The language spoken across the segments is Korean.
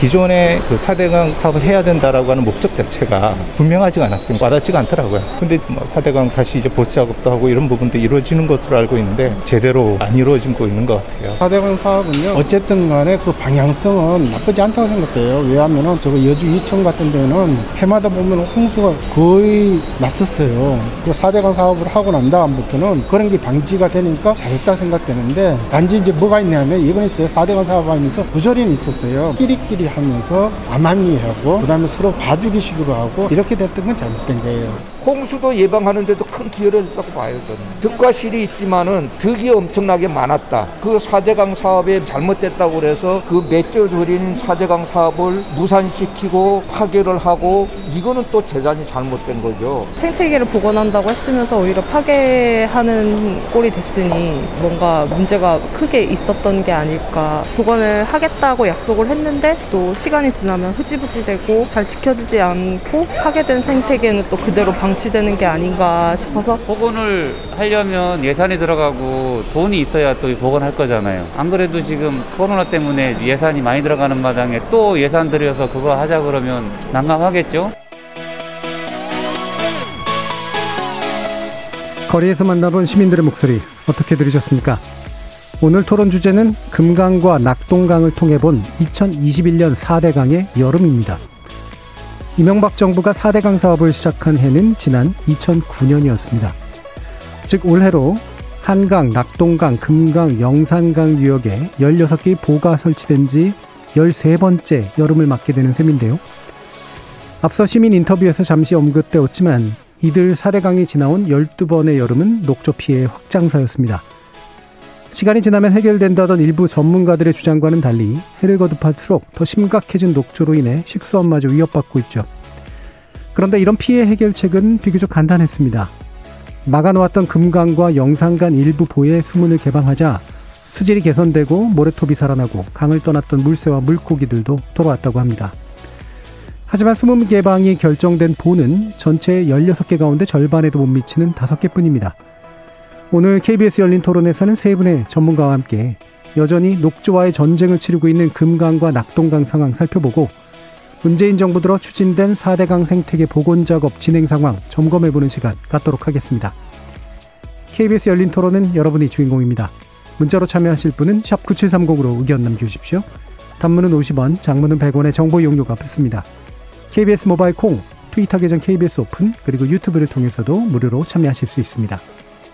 기존의 그 4대강 사업을 해야 된다라고 하는 목적 자체가 분명하지가 않았어요. 와닿지가 않더라고요. 근데 뭐 4대강 다시 이제 보수 작업도 하고 이런 부분도 이루어지는 것으로 알고 있는데 제대로 안 이루어지고 있는 것 같아요. 4대강 사업은요. 어쨌든 간에 그 방향성은 나쁘지 않다고 생각해요. 왜냐하면은 저거 여주 이천 같은 데는 해마다 보면 홍수가 거의 났었어요. 그 4대강 사업을 하고 난 다음부터는 그런 게 방지가 되니까 잘했다 생각되는데 단지 이제 뭐가 있냐면 이건 있어요. 4대강 사업하면서 부조리는 있었어요. 끼리끼리 하면서 암암리하고 그다음에 서로 봐주기식으로 하고 이렇게 됐던 건 잘못된 거예요. 홍수도 예방하는데도 큰 기여를 했다고 봐요. 저는. 득과 실이 있지만은 득이 엄청나게 많았다. 그 사제강 사업에 잘못됐다고 그래서 그 맺겨드린 사제강 사업을 무산시키고 파괴를 하고 이거는 또 재단이 잘못된 거죠. 생태계를 복원한다고 했으면서 오히려 파괴하는 꼴이 됐으니 뭔가 문제가 크게 있었던 게 아닐까. 복원을 하겠다고 약속을 했는데 또 시간이 지나면 흐지부지 되고 잘 지켜지지 않고 파괴된 생태계는 또 그대로 방 방치되는 게 아닌가 싶어서 복원을 하려면 예산이 들어가고 돈이 있어야 또 복원할 거잖아요. 안 그래도 지금 코로나 때문에 예산이 많이 들어가는 마당에 또 예산 들여서 그거 하자 그러면 난감하겠죠? 거리에서 만나본 시민들의 목소리 어떻게 들으셨습니까? 오늘 토론 주제는 금강과 낙동강을 통해 본 2021년 4대강의 여름입니다. 이명박 정부가 4대강 사업을 시작한 해는 지난 2009년이었습니다. 즉 올해로 한강, 낙동강, 금강, 영산강 유역에 16개의 보가 설치된 지 13번째 여름을 맞게 되는 셈인데요. 앞서 시민 인터뷰에서 잠시 언급되었지만 이들 4대강이 지나온 12번의 여름은 녹조 피해 확장사였습니다. 시간이 지나면 해결된다던 일부 전문가들의 주장과는 달리 해를 거듭할수록 더 심각해진 녹조로 인해 식수원마저 위협받고 있죠. 그런데 이런 피해 해결책은 비교적 간단했습니다. 막아놓았던 금강과 영산간 일부 보의 수문을 개방하자 수질이 개선되고 모래톱이 살아나고 강을 떠났던 물새와 물고기들도 돌아왔다고 합니다. 하지만 수문 개방이 결정된 보는 전체 16개 가운데 절반에도 못 미치는 5개뿐입니다. 오늘 KBS 열린 토론에서는 세 분의 전문가와 함께 여전히 녹조와의 전쟁을 치르고 있는 금강과 낙동강 상황 살펴보고 문재인 정부 들어 추진된 4대강 생태계 복원 작업 진행 상황 점검해보는 시간 갖도록 하겠습니다. KBS 열린 토론은 여러분이 주인공입니다. 문자로 참여하실 분은 9730으로 의견 남겨주십시오. 단문은 50원, 장문은 100원의 정보 이용료가 붙습니다. KBS 모바일 콩, 트위터 계정 KBS 오픈, 그리고 유튜브를 통해서도 무료로 참여하실 수 있습니다.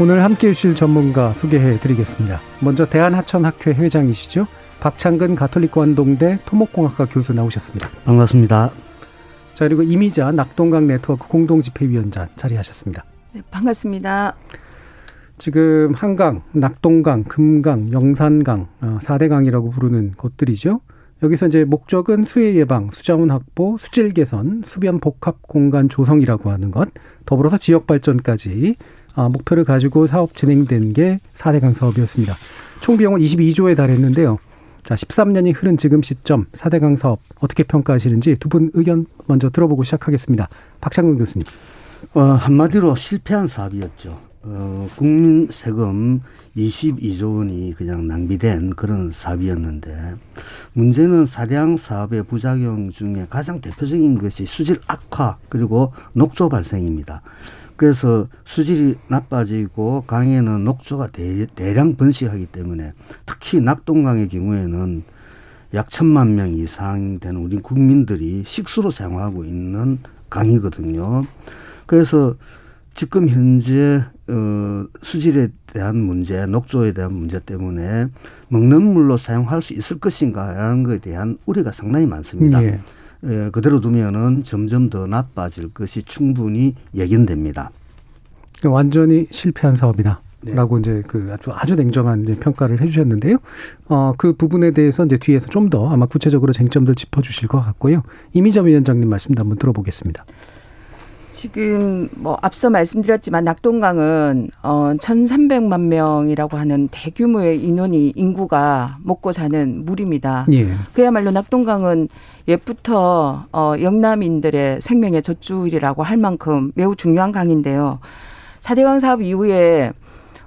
오늘 함께 해 주실 전문가 소개해 드리겠습니다. 먼저 대한하천학회 회장이시죠. 박창근 가톨릭관동대 토목공학과 교수 나오셨습니다. 반갑습니다. 자 그리고 이미자 낙동강 네트워크 공동집회위원장 자리하셨습니다. 네, 반갑습니다. 지금 한강, 낙동강, 금강, 영산강, 4대강이라고 어, 부르는 곳들이죠. 여기서 이제 목적은 수해 예방, 수자원 확보, 수질 개선, 수변 복합 공간 조성이라고 하는 것, 더불어서 지역 발전까지 아, 목표를 가지고 사업 진행된 게 4대강 사업이었습니다. 총 비용은 22조에 달했는데요. 자, 13년이 흐른 지금 시점 4대강 사업 어떻게 평가하시는지 두 분 의견 먼저 들어보고 시작하겠습니다. 박창근 교수님. 어, 한마디로 실패한 사업이었죠. 어, 국민 세금 22조 원이 그냥 낭비된 그런 사업이었는데 문제는 사대강 사업의 부작용 중에 가장 대표적인 것이 수질 악화 그리고 녹조 발생입니다. 그래서 수질이 나빠지고 강에는 녹조가 대 량 번식하기 때문에 특히 낙동강의 경우에는 약 천만 명 이상 되는 우리 국민들이 식수로 사용하고 있는 강이거든요. 그래서 지금 현재 어, 수질에 대한 문제, 녹조에 대한 문제 때문에 먹는 물로 사용할 수 있을 것인가라는 것에 대한 우려가 상당히 많습니다. 예. 예, 그대로 두면은 점점 더 나빠질 것이 충분히 예견됩니다. 완전히 실패한 사업이다. 네. 라고 이제 그 아주 아주 냉정한 평가를 해주셨는데요. 어, 그 부분에 대해서 이제 뒤에서 좀 더 아마 구체적으로 쟁점들 짚어주실 것 같고요. 이미정 위원장님 말씀도 한번 들어보겠습니다. 지금 뭐 앞서 말씀드렸지만 낙동강은 어 1,300만 명이라고 하는 대규모의 인원이 인구가 먹고 사는 물입니다. 예. 그야말로 낙동강은 옛부터 어 영남인들의 생명의 젖줄이라고 할 만큼 매우 중요한 강인데요. 사대강 사업 이후에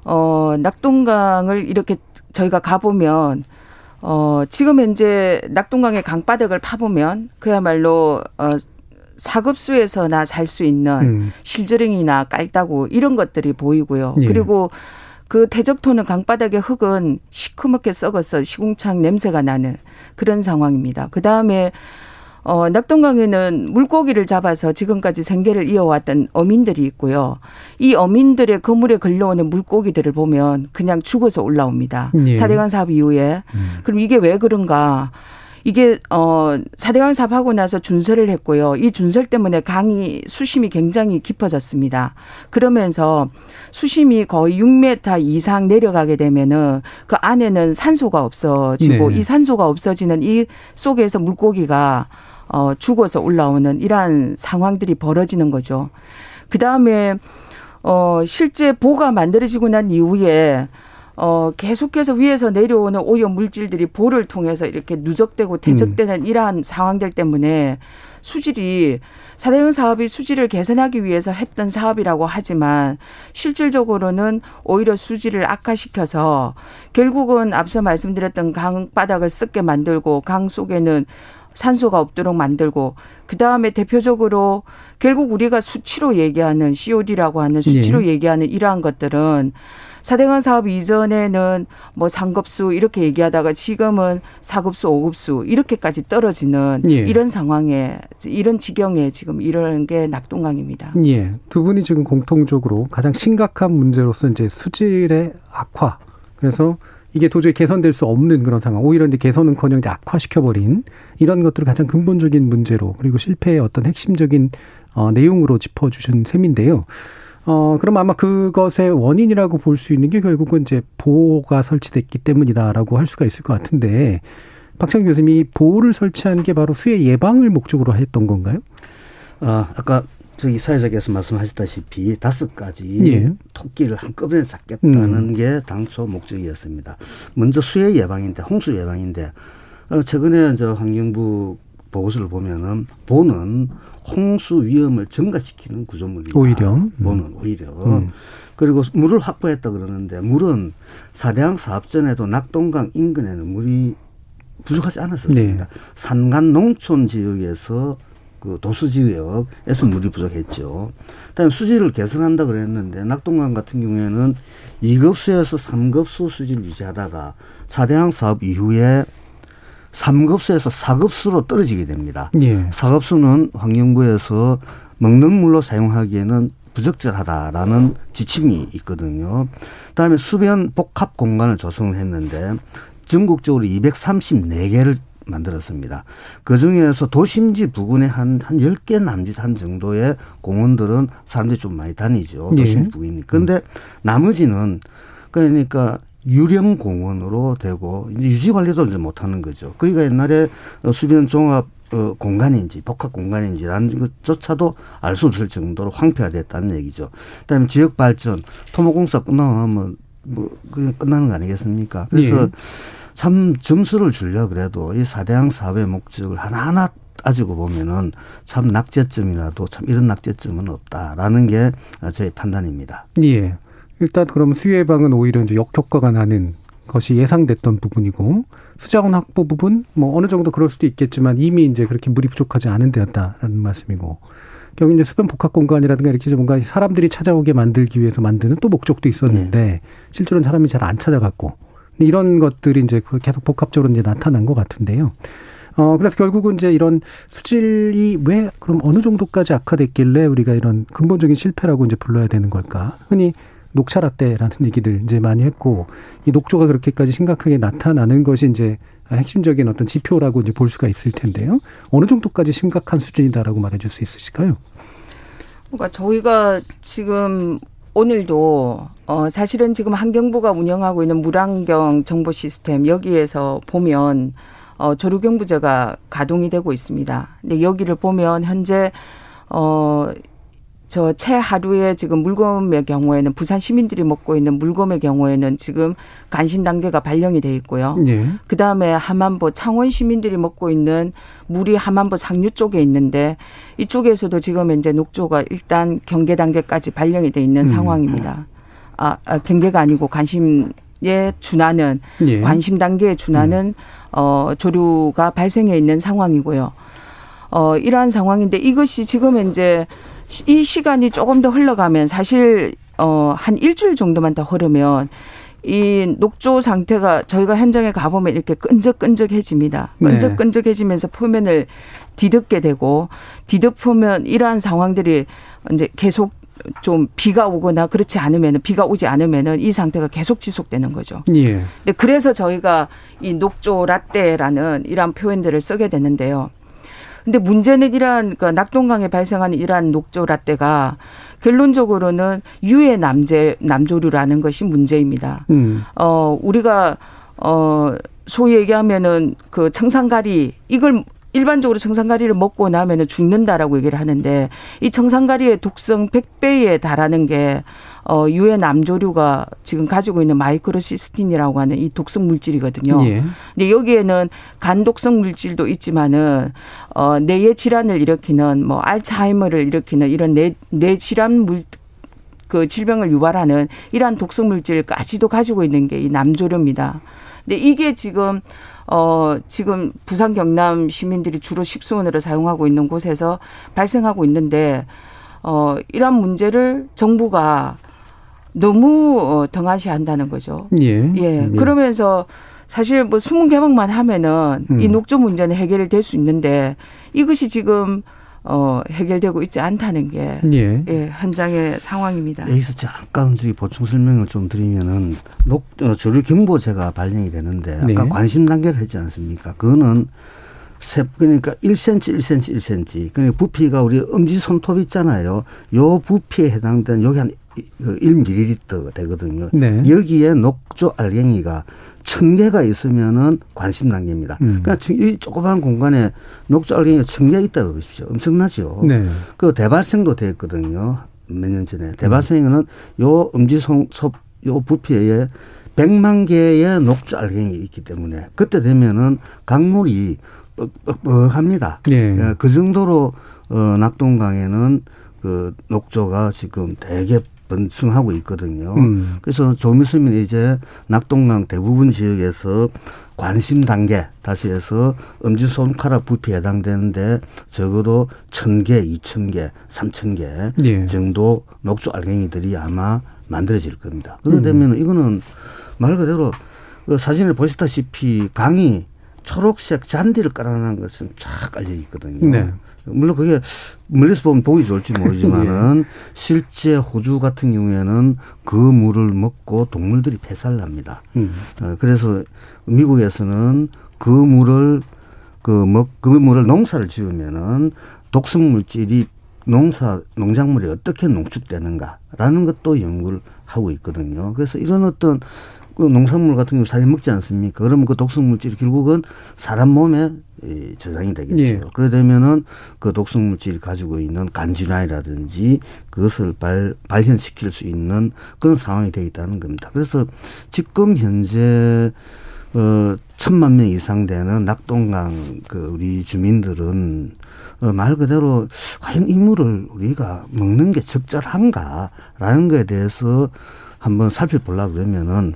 어, 낙동강을 이렇게 저희가 가 보면 어, 지금 현재 낙동강의 강바닥을 파보면 그야말로 어, 사급수에서나 살수 있는 음. 실저링이나 깔따구 이런 것들이 보이고요. 예. 그리고 그 대적토는 강바닥의 흙은 시커멓게 썩어서 시궁창 냄새가 나는 그런 상황입니다. 그 다음에 어, 낙동강에는 물고기를 잡아서 지금까지 생계를 이어왔던 어민들이 있고요. 이 어민들의 거물에 걸려오는 물고기들을 보면 그냥 죽어서 올라옵니다. 예. 사대강 사업 이후에. 음. 그럼 이게 왜 그런가? 이게 어 사대강 사업하고 나서 준설을 했고요. 이 준설 때문에 강이 수심이 굉장히 깊어졌습니다. 그러면서 수심이 거의 6m 이상 내려가게 되면은 그 안에는 산소가 없어지고 네. 이 산소가 없어지는 이 속에서 물고기가 어, 죽어서 올라오는 이러한 상황들이 벌어지는 거죠. 그 다음에 어, 실제 보가 만들어지고 난 이후에 어, 계속해서 위에서 내려오는 오염 물질들이 보를 통해서 이렇게 누적되고 대적되는 음. 이러한 상황들 때문에 수질이 사대강 사업이 수질을 개선하기 위해서 했던 사업이라고 하지만 실질적으로는 오히려 수질을 악화시켜서 결국은 앞서 말씀드렸던 강바닥을 썩게 만들고 강 속에는 산소가 없도록 만들고 그 다음에 대표적으로 결국 우리가 수치로 얘기하는 COD라고 하는 수치로 예. 얘기하는 이러한 것들은 사대강 사업 이전에는 뭐 상급수 이렇게 얘기하다가 지금은 사급수, 오급수 이렇게까지 떨어지는 예. 이런 상황에 이런 지경에 지금 이런 게 낙동강입니다. 예. 두 분이 지금 공통적으로 가장 심각한 문제로서 이제 수질의 악화. 그래서 이게 도저히 개선될 수 없는 그런 상황. 오히려 이제 개선은커녕 이제 악화시켜버린 이런 것들을 가장 근본적인 문제로 그리고 실패의 어떤 핵심적인 어, 내용으로 짚어주신 셈인데요. 어, 그럼 아마 그것의 원인이라고 볼 수 있는 게 결국은 이제 보호가 설치됐기 때문이다라고 할 수가 있을 것 같은데 박찬 교수님이 보호를 설치한 게 바로 수해 예방을 목적으로 했던 건가요? 아, 아까 저기 사회자께서 말씀하셨다시피 다섯 가지 예. 토끼를 한꺼번에 잡겠다는 음. 게 당초 목적이었습니다. 먼저 수해 예방인데 홍수 예방인데 어, 최근에 저 환경부 보고서를 보면은 보는 홍수 위험을 증가시키는 구조물이다. 오히려 음. 보는 오히려 음. 그리고 물을 확보했다 그러는데 물은 사대항 사업 전에도 낙동강 인근에는 물이 부족하지 않았었습니다. 네. 산간 농촌 지역에서 그 도수 지역에서 물이 부족했죠. 그다음에 수질을 개선한다 그랬는데 낙동강 같은 경우에는 2급수에서 3급수 수질을 유지하다가 사대항 사업 이후에 3급수에서 4급수로 떨어지게 됩니다. 예. 4급수는 환경부에서 먹는 물로 사용하기에는 부적절하다라는 지침이 있거든요. 그다음에 수변 복합 공간을 조성했는데 전국적으로 234개를 만들었습니다. 그 중에서 도심지 부근에 한, 한 10개 남짓한 정도의 공원들은 사람들이 좀 많이 다니죠. 예. 도심 예. 부근이니까. 근데 나머지는 그러니까 유령 공원으로 되고 유지 관리도 이제 못 하는 거죠. 그러니까 옛날에 수변 종합 어, 공간인지 복합 공간인지라는 것조차도 알 수 없을 정도로 황폐화 됐다는 얘기죠. 그다음에 지역 발전, 토목공사 끝나고 나면 뭐 그냥 끝나는 거 아니겠습니까? 그래서 예. 참 점수를 주려 그래도 이 사대항 사업의 목적을 하나하나 따지고 보면은 참 낙제점이라도 참 이런 낙제점은 없다라는 게 저의 판단입니다. 예. 일단 그럼 수요 예방은 오히려 이제 역효과가 나는 것이 예상됐던 부분이고 수자원 확보 부분 뭐 어느 정도 그럴 수도 있겠지만 이미 이제 그렇게 물이 부족하지 않은 데였다라는 말씀이고 경기 이제 수변 복합 공간이라든가 이렇게 뭔가 사람들이 찾아오게 만들기 위해서 만드는 또 목적도 있었는데 네. 실제로는 사람이 잘 안 찾아갔고 이런 것들이 이제 그 계속 복합적으로 이제 나타난 것 같은데요. 어, 그래서 결국은 이제 이런 수질이 왜 그럼 어느 정도까지 악화됐길래 우리가 이런 근본적인 실패라고 이제 불러야 되는 걸까? 흔히 녹차 라떼라는 얘기들 이제 많이 했고 이 녹조가 그렇게까지 심각하게 나타나는 것이 이제 핵심적인 어떤 지표라고 이제 볼 수가 있을 텐데요. 어느 정도까지 심각한 수준이다라고 말해줄 수 있으실까요? 그러니까 저희가 지금 오늘도 어 사실은 지금 환경부가 운영하고 있는 물환경 정보 시스템 여기에서 보면 어 조류경부제가 가동이 되고 있습니다. 근데 여기를 보면 현재 어 저 채 하루에 지금 물검의 경우에는 부산 시민들이 먹고 있는 물검의 경우에는 지금 간신 단계가 발령이 돼 있고요. 예. 그 다음에 하만보 창원 시민들이 먹고 있는 물이 하만보 상류 쪽에 있는데 이쪽에서도 지금 이제 녹조가 일단 경계 단계까지 발령이 돼 있는 음. 상황입니다. 아, 아 경계가 아니고 관심 에 준하는 예. 관심 단계에 준하는 음. 어 조류가 발생해 있는 상황이고요. 어 이러한 상황인데 이것이 지금 이제 이 시간이 조금 더 흘러가면 사실 어 한 일주일 정도만 더 흐르면 이 녹조 상태가 저희가 현장에 가보면 이렇게 끈적끈적해집니다. 네. 끈적끈적해지면서 표면을 뒤덮게 되고 뒤덮으면 이러한 상황들이 이제 계속 좀 비가 오거나 그렇지 않으면 비가 오지 않으면은 이 상태가 계속 지속되는 거죠. 예. 근데 그래서 저희가 이 녹조 라떼라는 이러한 표현들을 쓰게 되는데요. 근데 문제는 이러한 그 낙동강에 발생하는 이러한 녹조 라떼가 결론적으로는 유해 남제 남조류라는 것이 문제입니다. 음. 어 우리가 어 소위 얘기하면은 그 청산가리 이걸 일반적으로 청산가리를 먹고 나면은 죽는다라고 얘기를 하는데 이 청산가리의 독성 100배에 달하는 게 어, 유해 남조류가 지금 가지고 있는 마이크로시스틴이라고 하는 이 독성 물질이거든요. 예. 근데 여기에는 간 독성 물질도 있지만은 어, 뇌의 질환을 일으키는 뭐 알츠하이머를 일으키는 이런 뇌, 뇌 질환 물, 그 질병을 유발하는 이러한 독성 물질까지도 가지고 있는 게 이 남조류입니다. 근데 이게 지금 어, 지금 부산 경남 시민들이 주로 식수원으로 사용하고 있는 곳에서 발생하고 있는데 어, 이러한 문제를 정부가 너무 어, 등한시한다는 거죠. 예. 예. 예. 그러면서 사실 뭐 수문 개방만 하면은 음. 이 녹조 문제는 해결이 될 수 있는데 이것이 지금 어, 해결되고 있지 않다는 게 예. 예, 현장의 상황입니다. 여기서 잠깐 저기 보충 설명을 좀 드리면은 녹 어, 조류 경보제가 발령이 되는데 아까 네. 관심 단계를 했지 않습니까? 그거는 세, 그러니까 1cm, 1cm, 1cm. 그러니까 부피가 우리 엄지 손톱 있잖아요. 요 부피에 해당되는 여기 한 1ml 그 되거든요. 네. 여기에 녹조 알갱이가 천 개가 있으면은 관심 단계입니다. 음. 그러니까 이 조그만 공간에 녹조 알갱이가 천 개 있다고 보십시오. 엄청나죠. 네. 그 대발생도 됐거든요. 몇 년 전에. 대발생에는 음. 요 엄지손톱 요 부피에 100만 개의 녹조 알갱이 있기 때문에 그때 되면은 강물이 뻑뻑합니다. 예. 예. 그 정도로 어 낙동강에는 그 녹조가 지금 대개 번층하고 있거든요. 음. 그래서 좀 있으면 이제 낙동강 대부분 지역에서 관심 단계 다시 해서 엄지 손가락 부피에 해당되는데 적어도 천 개, 이천 개, 삼천 개 예. 정도 녹조 알갱이들이 아마 만들어질 겁니다. 그러다면 음. 이거는 말 그대로 그 사진을 보시다시피 강이 초록색 잔디를 깔아놓은 것은 쫙 깔려 있거든요. 네. 물론 그게 멀리서 보면 보기 좋을지 모르지만은 예. 실제 호주 같은 경우에는 그 물을 먹고 동물들이 폐살납니다. 음. 어, 그래서 미국에서는 그 물을 그 먹, 그 물을 농사를 지으면은 독성 물질이 농사 농작물이 어떻게 농축되는가라는 것도 연구를 하고 있거든요. 그래서 이런 어떤 그 농산물 같은 경우 사람 먹지 않습니까? 그러면 그 독성 물질이 결국은 사람 몸에 저장이 되겠죠. 예. 그래 되면은 그 독성 물질이 가지고 있는 간질환이라든지 그것을 발, 발현시킬 수 있는 그런 상황이 되어 있다는 겁니다. 그래서 지금 현재 어 천만 명 이상 되는 낙동강 그 우리 주민들은 어, 말 그대로 과연 이 물을 우리가 먹는 게 적절한가라는 거에 대해서 한번 살펴보려 그러면은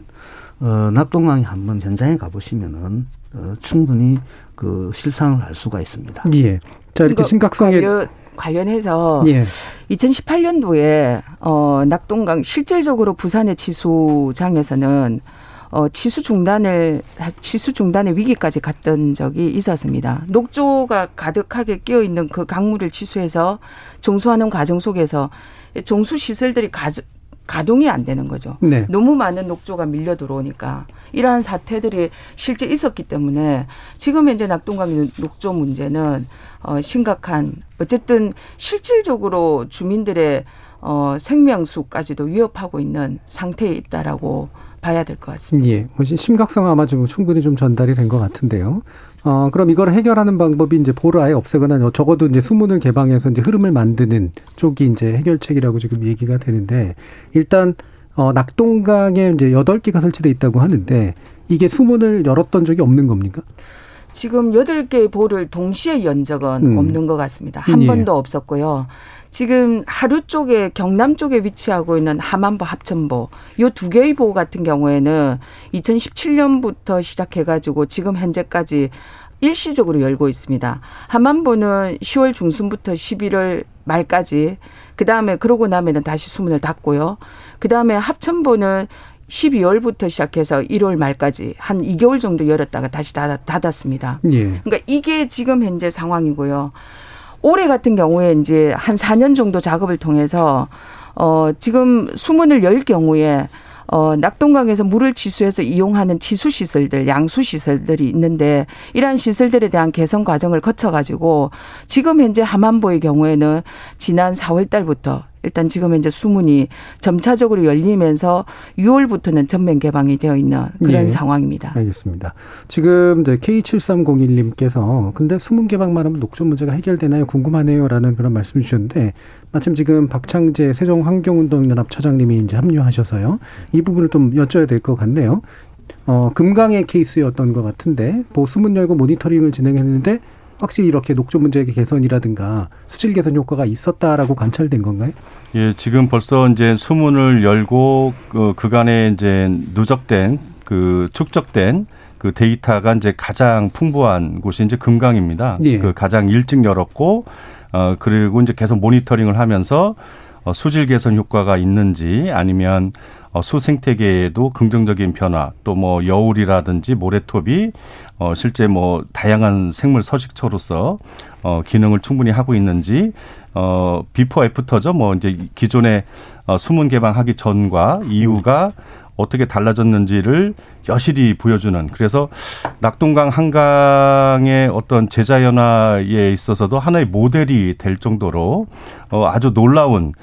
어, 낙동강에 한번 현장에 가보시면은 어, 충분히 그 실상을 알 수가 있습니다. 예. 자 이렇게 심각성에 관련, 관련해서 예. 2018년도에 어, 낙동강 실질적으로 부산의 치수장에서는 어, 치수 중단을 치수 중단의 위기까지 갔던 적이 있었습니다. 녹조가 가득하게 끼어 있는 그 강물을 치수해서 정수하는 과정 속에서 정수 시설들이 가동이 안 되는 거죠. 네. 너무 많은 녹조가 밀려 들어오니까 이러한 사태들이 실제 있었기 때문에 지금 현재 낙동강 녹조 문제는 어 심각한 어쨌든 실질적으로 주민들의 어 생명수까지도 위협하고 있는 상태에 있다라고 봐야 될 것 같습니다. 예. 뭐 심각성 아마 좀 충분히 좀 전달이 된 것 같은데요. 어, 그럼 이걸 해결하는 방법이 이제 보를 아예 없애거나 적어도 이제 수문을 개방해서 이제 흐름을 만드는 쪽이 이제 해결책이라고 지금 얘기가 되는데 일단 어, 낙동강에 이제 여덟 개가 설치돼 있다고 하는데 이게 수문을 열었던 적이 없는 겁니까? 지금 여덟 개의 볼을 동시에 연 적은 음. 없는 것 같습니다. 한 예. 번도 없었고요. 지금 하루 쪽에 경남 쪽에 위치하고 있는 하만보 합천보 요 두 개의 보 같은 경우에는 2017년부터 시작해 가지고 지금 현재까지 일시적으로 열고 있습니다. 하만보는 10월 중순부터 11월 말까지 그다음에 그러고 나면은 다시 수문을 닫고요. 그다음에 합천보는 12월부터 시작해서 1월 말까지 한 2개월 정도 열었다가 다시 닫았습니다. 예. 그러니까 이게 지금 현재 상황이고요. 올해 같은 경우에 이제 한 4년 정도 작업을 통해서 어 지금 수문을 열 경우에 어, 낙동강에서 물을 치수해서 이용하는 치수 시설들, 양수 시설들이 있는데 이러한 시설들에 대한 개선 과정을 거쳐 가지고 지금 현재 하만보의 경우에는 지난 4월 달부터 일단 지금 현재 수문이 점차적으로 열리면서 6월부터는 전면 개방이 되어 있는 그런 예. 상황입니다. 알겠습니다. 지금 이제 K7301님께서 근데 수문 개방만 하면 녹조 문제가 해결되나요? 궁금하네요라는 그런 말씀 주셨는데 마침 지금 박창재 세종환경운동연합 처장님이 이제 합류하셔서요. 이 부분을 좀 여쭤야 될 것 같네요. 어, 금강의 케이스였던 것 같은데 보수문 열고 모니터링을 진행했는데 확실히 이렇게 녹조 문제의 개선이라든가 수질 개선 효과가 있었다라고 관찰된 건가요? 예, 지금 벌써 이제 수문을 열고 그 그간에 이제 누적된 그 축적된 그 데이터가 이제 가장 풍부한 곳이 이제 금강입니다. 예. 그 가장 일찍 열었고 어 그리고 이제 계속 모니터링을 하면서 어, 수질 개선 효과가 있는지 아니면 어, 수 생태계에도 긍정적인 변화 또 뭐 여울이라든지 모래톱이 어, 실제 뭐 다양한 생물 서식처로서 어, 기능을 충분히 하고 있는지 어, 비포 애프터죠. 뭐 이제 기존에 어, 수문 개방하기 전과 이후가 어떻게 달라졌는지를 여실히 보여주는 그래서 낙동강 한강의 어떤 제자연화에 있어서도 하나의 모델이 될 정도로 어, 아주 놀라운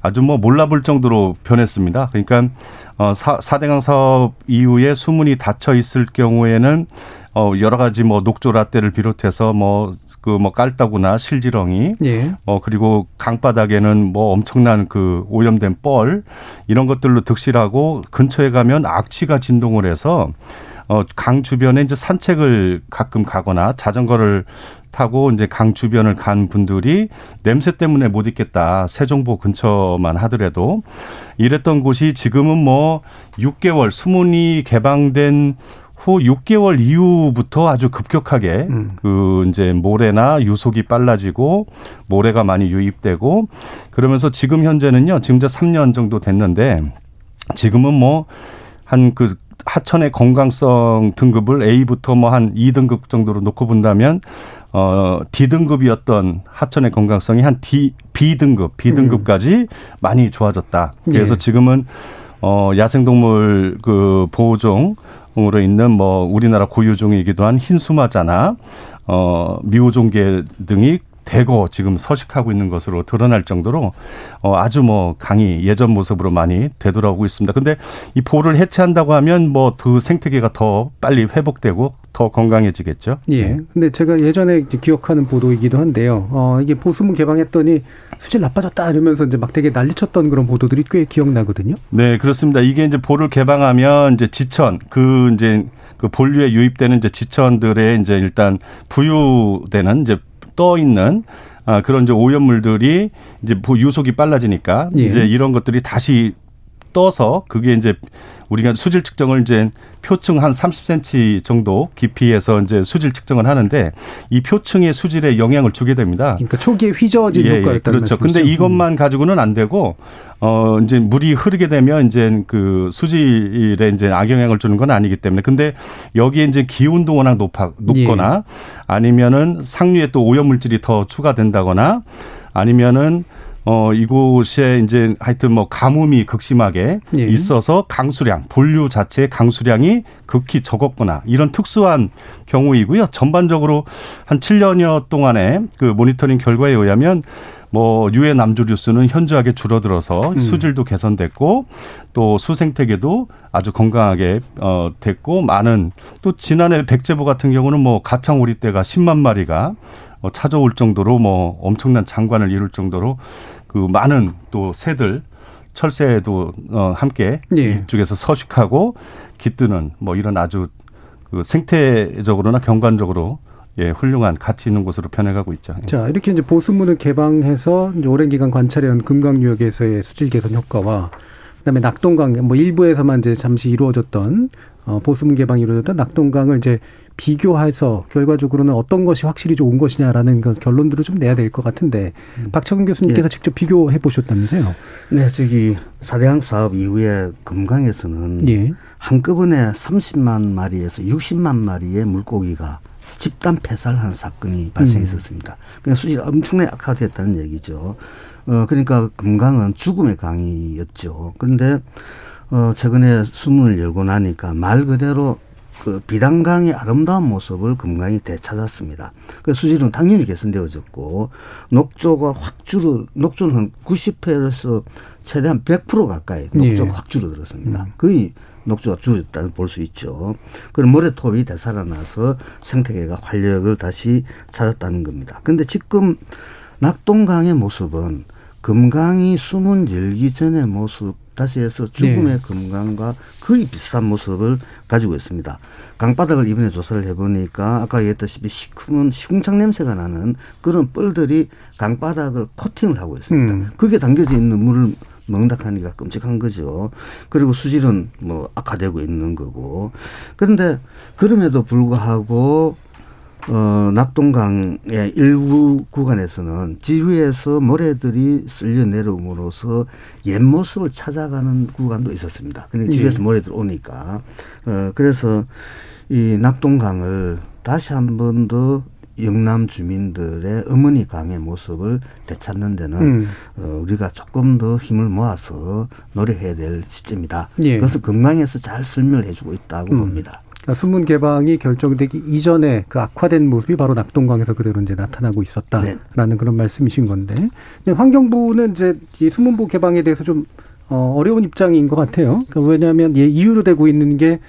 아주 뭐 몰라볼 정도로 변했습니다. 그러니까 어, 사, 사대강 사업 이후에 수문이 닫혀 있을 경우에는 어, 여러 가지 뭐 녹조 라떼를 비롯해서 뭐, 그, 뭐, 깔따구나 실지렁이. 예. 어, 그리고 강바닥에는 뭐 엄청난 그 오염된 뻘, 이런 것들로 득실하고 근처에 가면 악취가 진동을 해서 어, 강 주변에 이제 산책을 가끔 가거나 자전거를 타고 이제 강 주변을 간 분들이 냄새 때문에 못 있겠다. 세종보 근처만 하더라도 이랬던 곳이 지금은 뭐 6개월 수문이 개방된 후 6개월 이후부터 아주 급격하게 음. 그 이제 모래나 유속이 빨라지고 모래가 많이 유입되고 그러면서 지금 현재는요. 지금 이제 3년 정도 됐는데 지금은 뭐 한 그 하천의 건강성 등급을 A부터 뭐 한 2등급 정도로 놓고 본다면 어 D등급이었던 하천의 건강성이 한 D B등급, B등급까지 음. 많이 좋아졌다. 그래서 예. 지금은 어 야생동물 그 보호종 으로 있는 뭐 우리나라 고유종이기도 한 흰수마자나 어 미호종계 등이 대거 지금 서식하고 있는 것으로 드러날 정도로 어 아주 뭐 강이 예전 모습으로 많이 되돌아오고 있습니다. 근데 이 보를 해체한다고 하면 뭐 그 생태계가 더 빨리 회복되고 더 건강해지겠죠. 예. 네. 근데 제가 예전에 기억하는 보도이기도 한데요. 어 이게 보수문 개방했더니 수질 나빠졌다 이러면서 이제 막 되게 난리쳤던 그런 보도들이 꽤 기억나거든요. 네, 그렇습니다. 이게 이제 보를 개방하면 이제 지천 그 이제 그 본류에 유입되는 이제 지천들의 이제 일단 부유되는 이제 떠 있는 아, 그런 이제 오염물들이 이제 유속이 빨라지니까 예. 이제 이런 것들이 다시 떠서 그게 이제 우리가 수질 측정을 이제 표층 한 30cm 정도 깊이에서 이제 수질 측정을 하는데 이 표층의 수질에 영향을 주게 됩니다. 그러니까 초기에 휘저어진 예, 효과였다 그렇죠. 근데 이것만 가지고는 안 되고 어 이제 물이 흐르게 되면 이제 그 수질에 이제 악영향을 주는 건 아니기 때문에 근데 여기에 이제 기온도 워낙 높아 높거나 예. 아니면은 상류에 또 오염 물질이 더 추가된다거나 아니면은 어, 이곳에 이제 하여튼 뭐 가뭄이 극심하게 예. 있어서 강수량, 본류 자체의 강수량이 극히 적었거나 이런 특수한 경우이고요. 전반적으로 한 7년여 동안의 그 모니터링 결과에 의하면 뭐 유해 남조류 수는 현저하게 줄어들어서 음. 수질도 개선됐고 또 수생태계도 아주 건강하게 어 됐고 많은 또 지난해 백제보 같은 경우는 뭐 가창 오리 떼가 10만 마리가 어, 찾아올 정도로 뭐 엄청난 장관을 이룰 정도로 그 많은 또 새들 철새도 어 함께 예. 이쪽에서 서식하고 깃드는 뭐 이런 아주 그 생태적으로나 경관적으로 예, 훌륭한 가치 있는 곳으로 변해가고 있죠. 자, 이렇게 이제 보수문을 개방해서 이제 오랜 기간 관찰해온 금강유역에서의 수질 개선 효과와 그다음에 낙동강 뭐 일부에서만 이제 잠시 이루어졌던 어, 보수문 개방이 이루어졌던 낙동강을 이제 비교해서 결과적으로는 어떤 것이 확실히 좋은 것이냐라는 그 결론들을 좀 내야 될 것 같은데 음. 박철근 교수님께서 예. 직접 비교해 보셨다면서요? 네, 저기 사대강 사업 이후에 금강에서는 예. 한꺼번에 30만 마리에서 60만 마리의 물고기가 집단 폐살하는 사건이 발생했었습니다. 음. 그냥 수질이 엄청나게 악화됐다는 얘기죠. 어, 그러니까 금강은 죽음의 강이었죠. 그런데 어, 최근에 수문을 열고 나니까 말 그대로 그 비단강의 아름다운 모습을 금강이 되찾았습니다. 그 수질은 당연히 개선되어졌고 녹조가 확 줄어 녹조는 한 90회에서 최대한 100% 가까이 녹조가 예. 확 줄어들었습니다. 음. 거의 녹조가 줄었다는 볼 수 있죠. 그럼 모래톱이 되살아나서 생태계가 활력을 다시 찾았다는 겁니다. 근데 지금 낙동강의 모습은 금강이 숨은 열기 전의 모습 다시 해서 죽음의 네. 금강과 거의 비슷한 모습을 가지고 있습니다. 강바닥을 이번에 조사를 해보니까 아까 얘기했다시피 시큼은 시궁창 냄새가 나는 그런 뻘들이 강바닥을 코팅을 하고 있습니다. 음. 그게 담겨져 있는 물을 멍닥하니까 끔찍한 거죠. 그리고 수질은 뭐 악화되고 있는 거고. 그런데 그럼에도 불구하고 어, 낙동강의 일부 구간에서는 지류에서 모래들이 쓸려 내려옴으로써 옛 모습을 찾아가는 구간도 있었습니다. 근데 지류에서 네. 모래들 오니까. 어, 그래서 이 낙동강을 다시 한 번 더 영남 주민들의 어머니 강의 모습을 되찾는 데는 음. 어, 우리가 조금 더 힘을 모아서 노력해야 될 시점이다. 예. 그것을 건강에서 잘 설명을 해주고 있다고 음. 봅니다. 그러니까 수문 개방이 결정되기 이전에 그 악화된 모습이 바로 낙동강에서 그대로 이제 나타나고 있었다라는 네. 그런 말씀이신 건데 환경부는 이제 이 수문보 개방에 대해서 좀 어, 어려운 입장인 것 같아요. 그러니까 왜냐하면 예, 이유로 되고 있는 게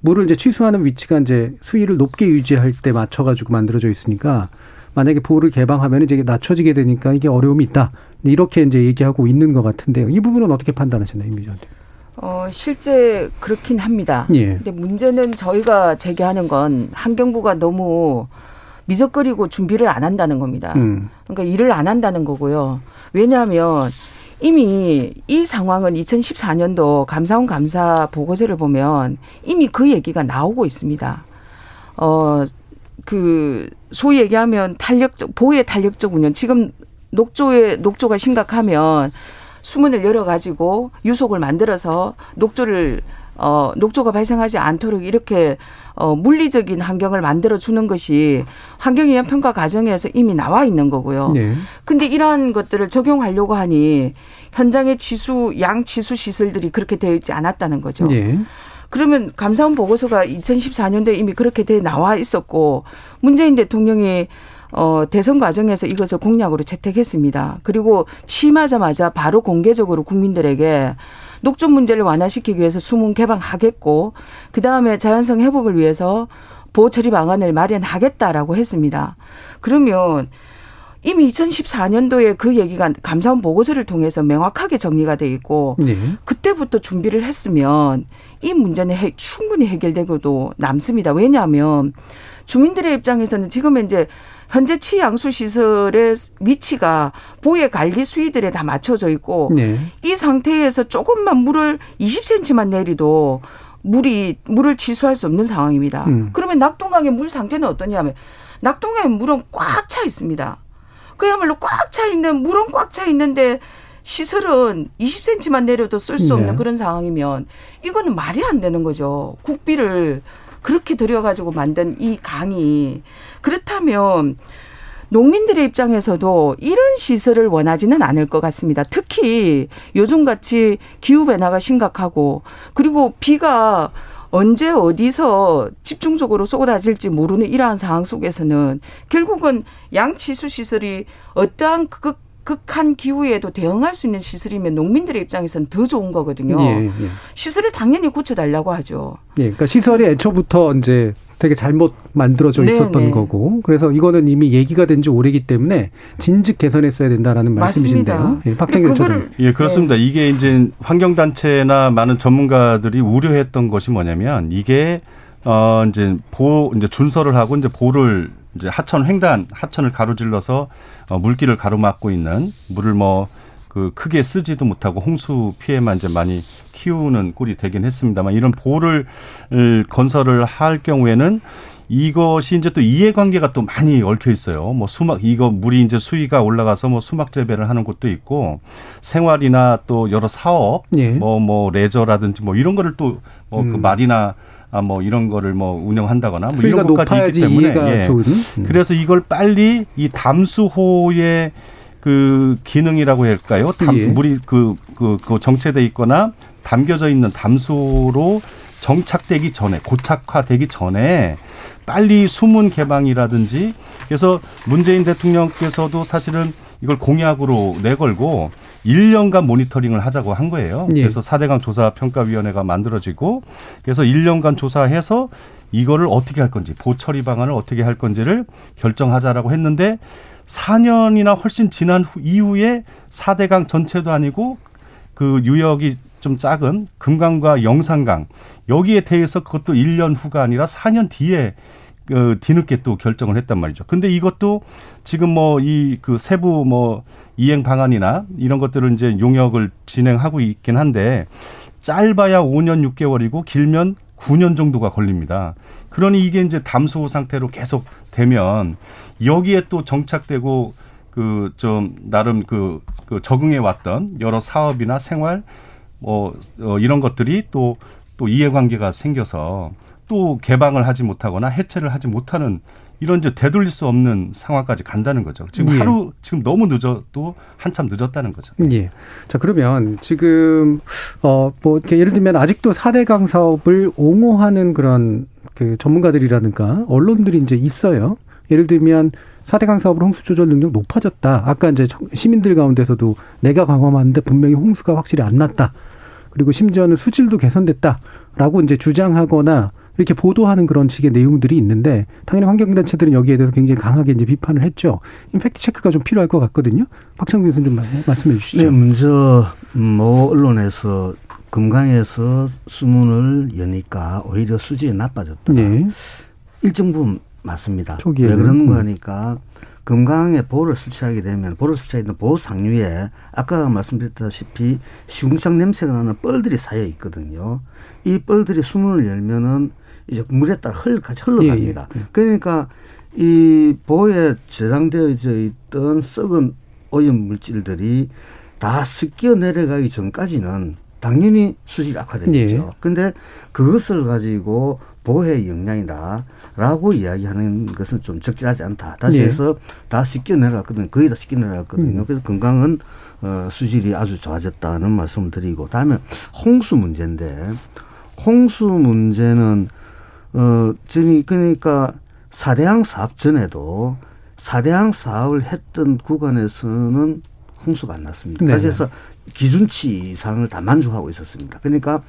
물을 이제 취수하는 위치가 이제 수위를 높게 유지할 때 맞춰가지고 만들어져 있으니까 만약에 보를 개방하면 이제 낮춰지게 되니까 이게 어려움이 있다. 이렇게 이제 얘기하고 있는 것 같은데요. 이 부분은 어떻게 판단하시나요, 임미전님? 어, 실제 그렇긴 합니다. 예. 근데 문제는 저희가 제기하는 건 환경부가 너무 미적거리고 준비를 안 한다는 겁니다. 음. 그러니까 일을 안 한다는 거고요. 왜냐하면 이미 이 상황은 2014년도 감사원 감사 보고서를 보면 이미 그 얘기가 나오고 있습니다. 어, 그, 소위 얘기하면 탄력적, 보호의 탄력적 운영. 지금 녹조에, 녹조가 심각하면 수문을 열어가지고 유속을 만들어서 녹조를 어, 녹조가 발생하지 않도록 이렇게 어, 물리적인 환경을 만들어 주는 것이 환경위험 평가 과정에서 이미 나와 있는 거고요. 네. 근데 이러한 것들을 적용하려고 하니 현장의 지수 양 지수 시설들이 그렇게 되어 있지 않았다는 거죠. 네. 그러면 감사원 보고서가 2014년도에 이미 그렇게 돼 나와 있었고 문재인 대통령이 어, 대선 과정에서 이것을 공약으로 채택했습니다. 그리고 취임하자마자 바로 공개적으로 국민들에게 녹조 문제를 완화시키기 위해서 수문 개방하겠고 그 다음에 자연성 회복을 위해서 보호 처리 방안을 마련하겠다라고 했습니다. 그러면 이미 2014년도에 그 얘기가 감사원 보고서를 통해서 명확하게 정리가 돼 있고 네. 그때부터 준비를 했으면 이 문제는 해, 충분히 해결되고도 남습니다. 왜냐하면 주민들의 입장에서는 지금 이제 현재 치양수 시설의 위치가 보해 관리 수위들에 다 맞춰져 있고 네. 이 상태에서 조금만 물을 20cm만 내리도 물이 물을 취수할 수 없는 상황입니다. 음. 그러면 낙동강의 물 상태는 어떠냐면 낙동강의 물은 꽉 차 있습니다. 그야말로 꽉 차 있는 물은 꽉 차 있는데 시설은 20cm만 내려도 쓸수 없는 네. 그런 상황이면 이거는 말이 안 되는 거죠. 국비를 그렇게 들여가지고 만든 이 강이 그렇다면 농민들의 입장에서도 이런 시설을 원하지는 않을 것 같습니다. 특히 요즘같이 기후 변화가 심각하고 그리고 비가 언제 어디서 집중적으로 쏟아질지 모르는 이러한 상황 속에서는 결국은 양치수 시설이 어떠한 극 극한 기후에도 대응할 수 있는 시설이면 농민들의 입장에서는 더 좋은 거거든요. 예, 예. 시설을 당연히 고쳐달라고 하죠. 예, 그러니까 시설이 애초부터 이제 되게 잘못 만들어져 네, 있었던 네. 거고 그래서 이거는 이미 얘기가 된 지 오래기 때문에 진즉 개선했어야 된다라는 말씀이신데요. 예, 박정일 전 예, 그렇습니다. 네. 이게 이제 환경단체나 많은 전문가들이 우려했던 것이 뭐냐면 이게 어 이제 보 이제 준설을 하고 이제 보를 이제 하천 횡단 하천을 가로질러서 어, 물길을 가로막고 있는 물을 뭐 그 크게 쓰지도 못하고 홍수 피해만 이제 많이 키우는 꼴이 되긴 했습니다만 이런 보를 건설을 할 경우에는 이것이 이제 또 이해관계가 또 많이 얽혀 있어요. 뭐 수막 이거 물이 이제 수위가 올라가서 뭐 수막 재배를 하는 곳도 있고 생활이나 또 여러 사업 뭐뭐 예. 뭐 레저라든지 뭐 이런 거를 또 뭐그 음. 말이나 아, 뭐 이런 거를 뭐 운영한다거나 뭐 이런 것까지 있기 때문에 예. 좋은. 음. 그래서 이걸 빨리 이 담수호의 그 기능이라고 할까요? 담, 예. 물이 그, 그, 그 정체돼 있거나 담겨져 있는 담수로 정착되기 전에 고착화되기 전에 빨리 수문 개방이라든지 그래서 문재인 대통령께서도 사실은 이걸 공약으로 내걸고 1년간 모니터링을 하자고 한 거예요. 예. 그래서 4대강 조사 평가 위원회가 만들어지고 그래서 1년간 조사해서 이거를 어떻게 할 건지 보처리 방안을 어떻게 할 건지를 결정하자라고 했는데 4년이나 훨씬 지난 후, 이후에 4대강 전체도 아니고 그 유역이 좀 작은 금강과 영산강 여기에 대해서 그것도 1년 후가 아니라 4년 뒤에 그 뒤늦게 또 결정을 했단 말이죠. 근데 이것도 지금 뭐 이 그 세부 뭐 이행 방안이나 이런 것들을 이제 용역을 진행하고 있긴 한데 짧아야 5년 6개월이고 길면 9년 정도가 걸립니다. 그러니 이게 이제 담소 상태로 계속 되면 여기에 또 정착되고 그 좀 나름 그, 그 적응해 왔던 여러 사업이나 생활 뭐 어, 이런 것들이 또또 이해관계가 생겨서 또 개방을 하지 못하거나 해체를 하지 못하는 이런 이제 되돌릴 수 없는 상황까지 간다는 거죠. 지금 예. 하루 지금 너무 늦어도 한참 늦었다는 거죠. 예. 자 그러면 지금 어뭐 예를 들면 아직도 사대강 사업을 옹호하는 그런 그 전문가들이라든가 언론들이 이제 있어요. 예를 들면 사대강 사업으로 홍수 조절 능력 높아졌다. 아까 이제 시민들 가운데서도 내가 강화하는데 분명히 홍수가 확실히 안 났다. 그리고 심지어는 수질도 개선됐다라고 이제 주장하거나 이렇게 보도하는 그런 식의 내용들이 있는데 당연히 환경단체들은 여기에 대해서 굉장히 강하게 이제 비판을 했죠. 팩트 체크가 좀 필요할 것 같거든요. 박창규 교수님 좀 말씀해 주시죠. 네, 먼저 뭐 언론에서 금강에서 수문을 여니까 오히려 수질이 나빠졌다. 네. 일정 부분 맞습니다. 초기에는. 왜 그러는가 하니까 금강에 보호를 설치하게 되면 보호를 설치하게 보호 상류에 아까 말씀드렸다시피 시궁창 냄새가 나는 뻘들이 쌓여 있거든요. 이 뻘들이 수문을 열면은 이제 물에 따라 흘 같이 흘러갑니다. 예, 예. 그러니까 이 보호에 저장되어 있던 썩은 오염 물질들이 다 습겨 내려가기 전까지는 당연히 수질이 악화되겠죠. 예. 근데 그것을 가지고 보호의 역량이다라고 이야기하는 것은 좀 적절하지 않다. 다시 네. 해서 다 씻겨 내려갔거든요. 거의 다 씻겨 내려갔거든요. 음. 그래서 건강은 어, 수질이 아주 좋아졌다는 말씀을 드리고 다음에 홍수 문제인데 홍수 문제는 어, 저희 그러니까 사대항 사업 전에도 사대항 사업을 했던 구간에서는 홍수가 안 났습니다. 네. 그래서 기준치 이상을 다 만족하고 있었습니다. 그러니까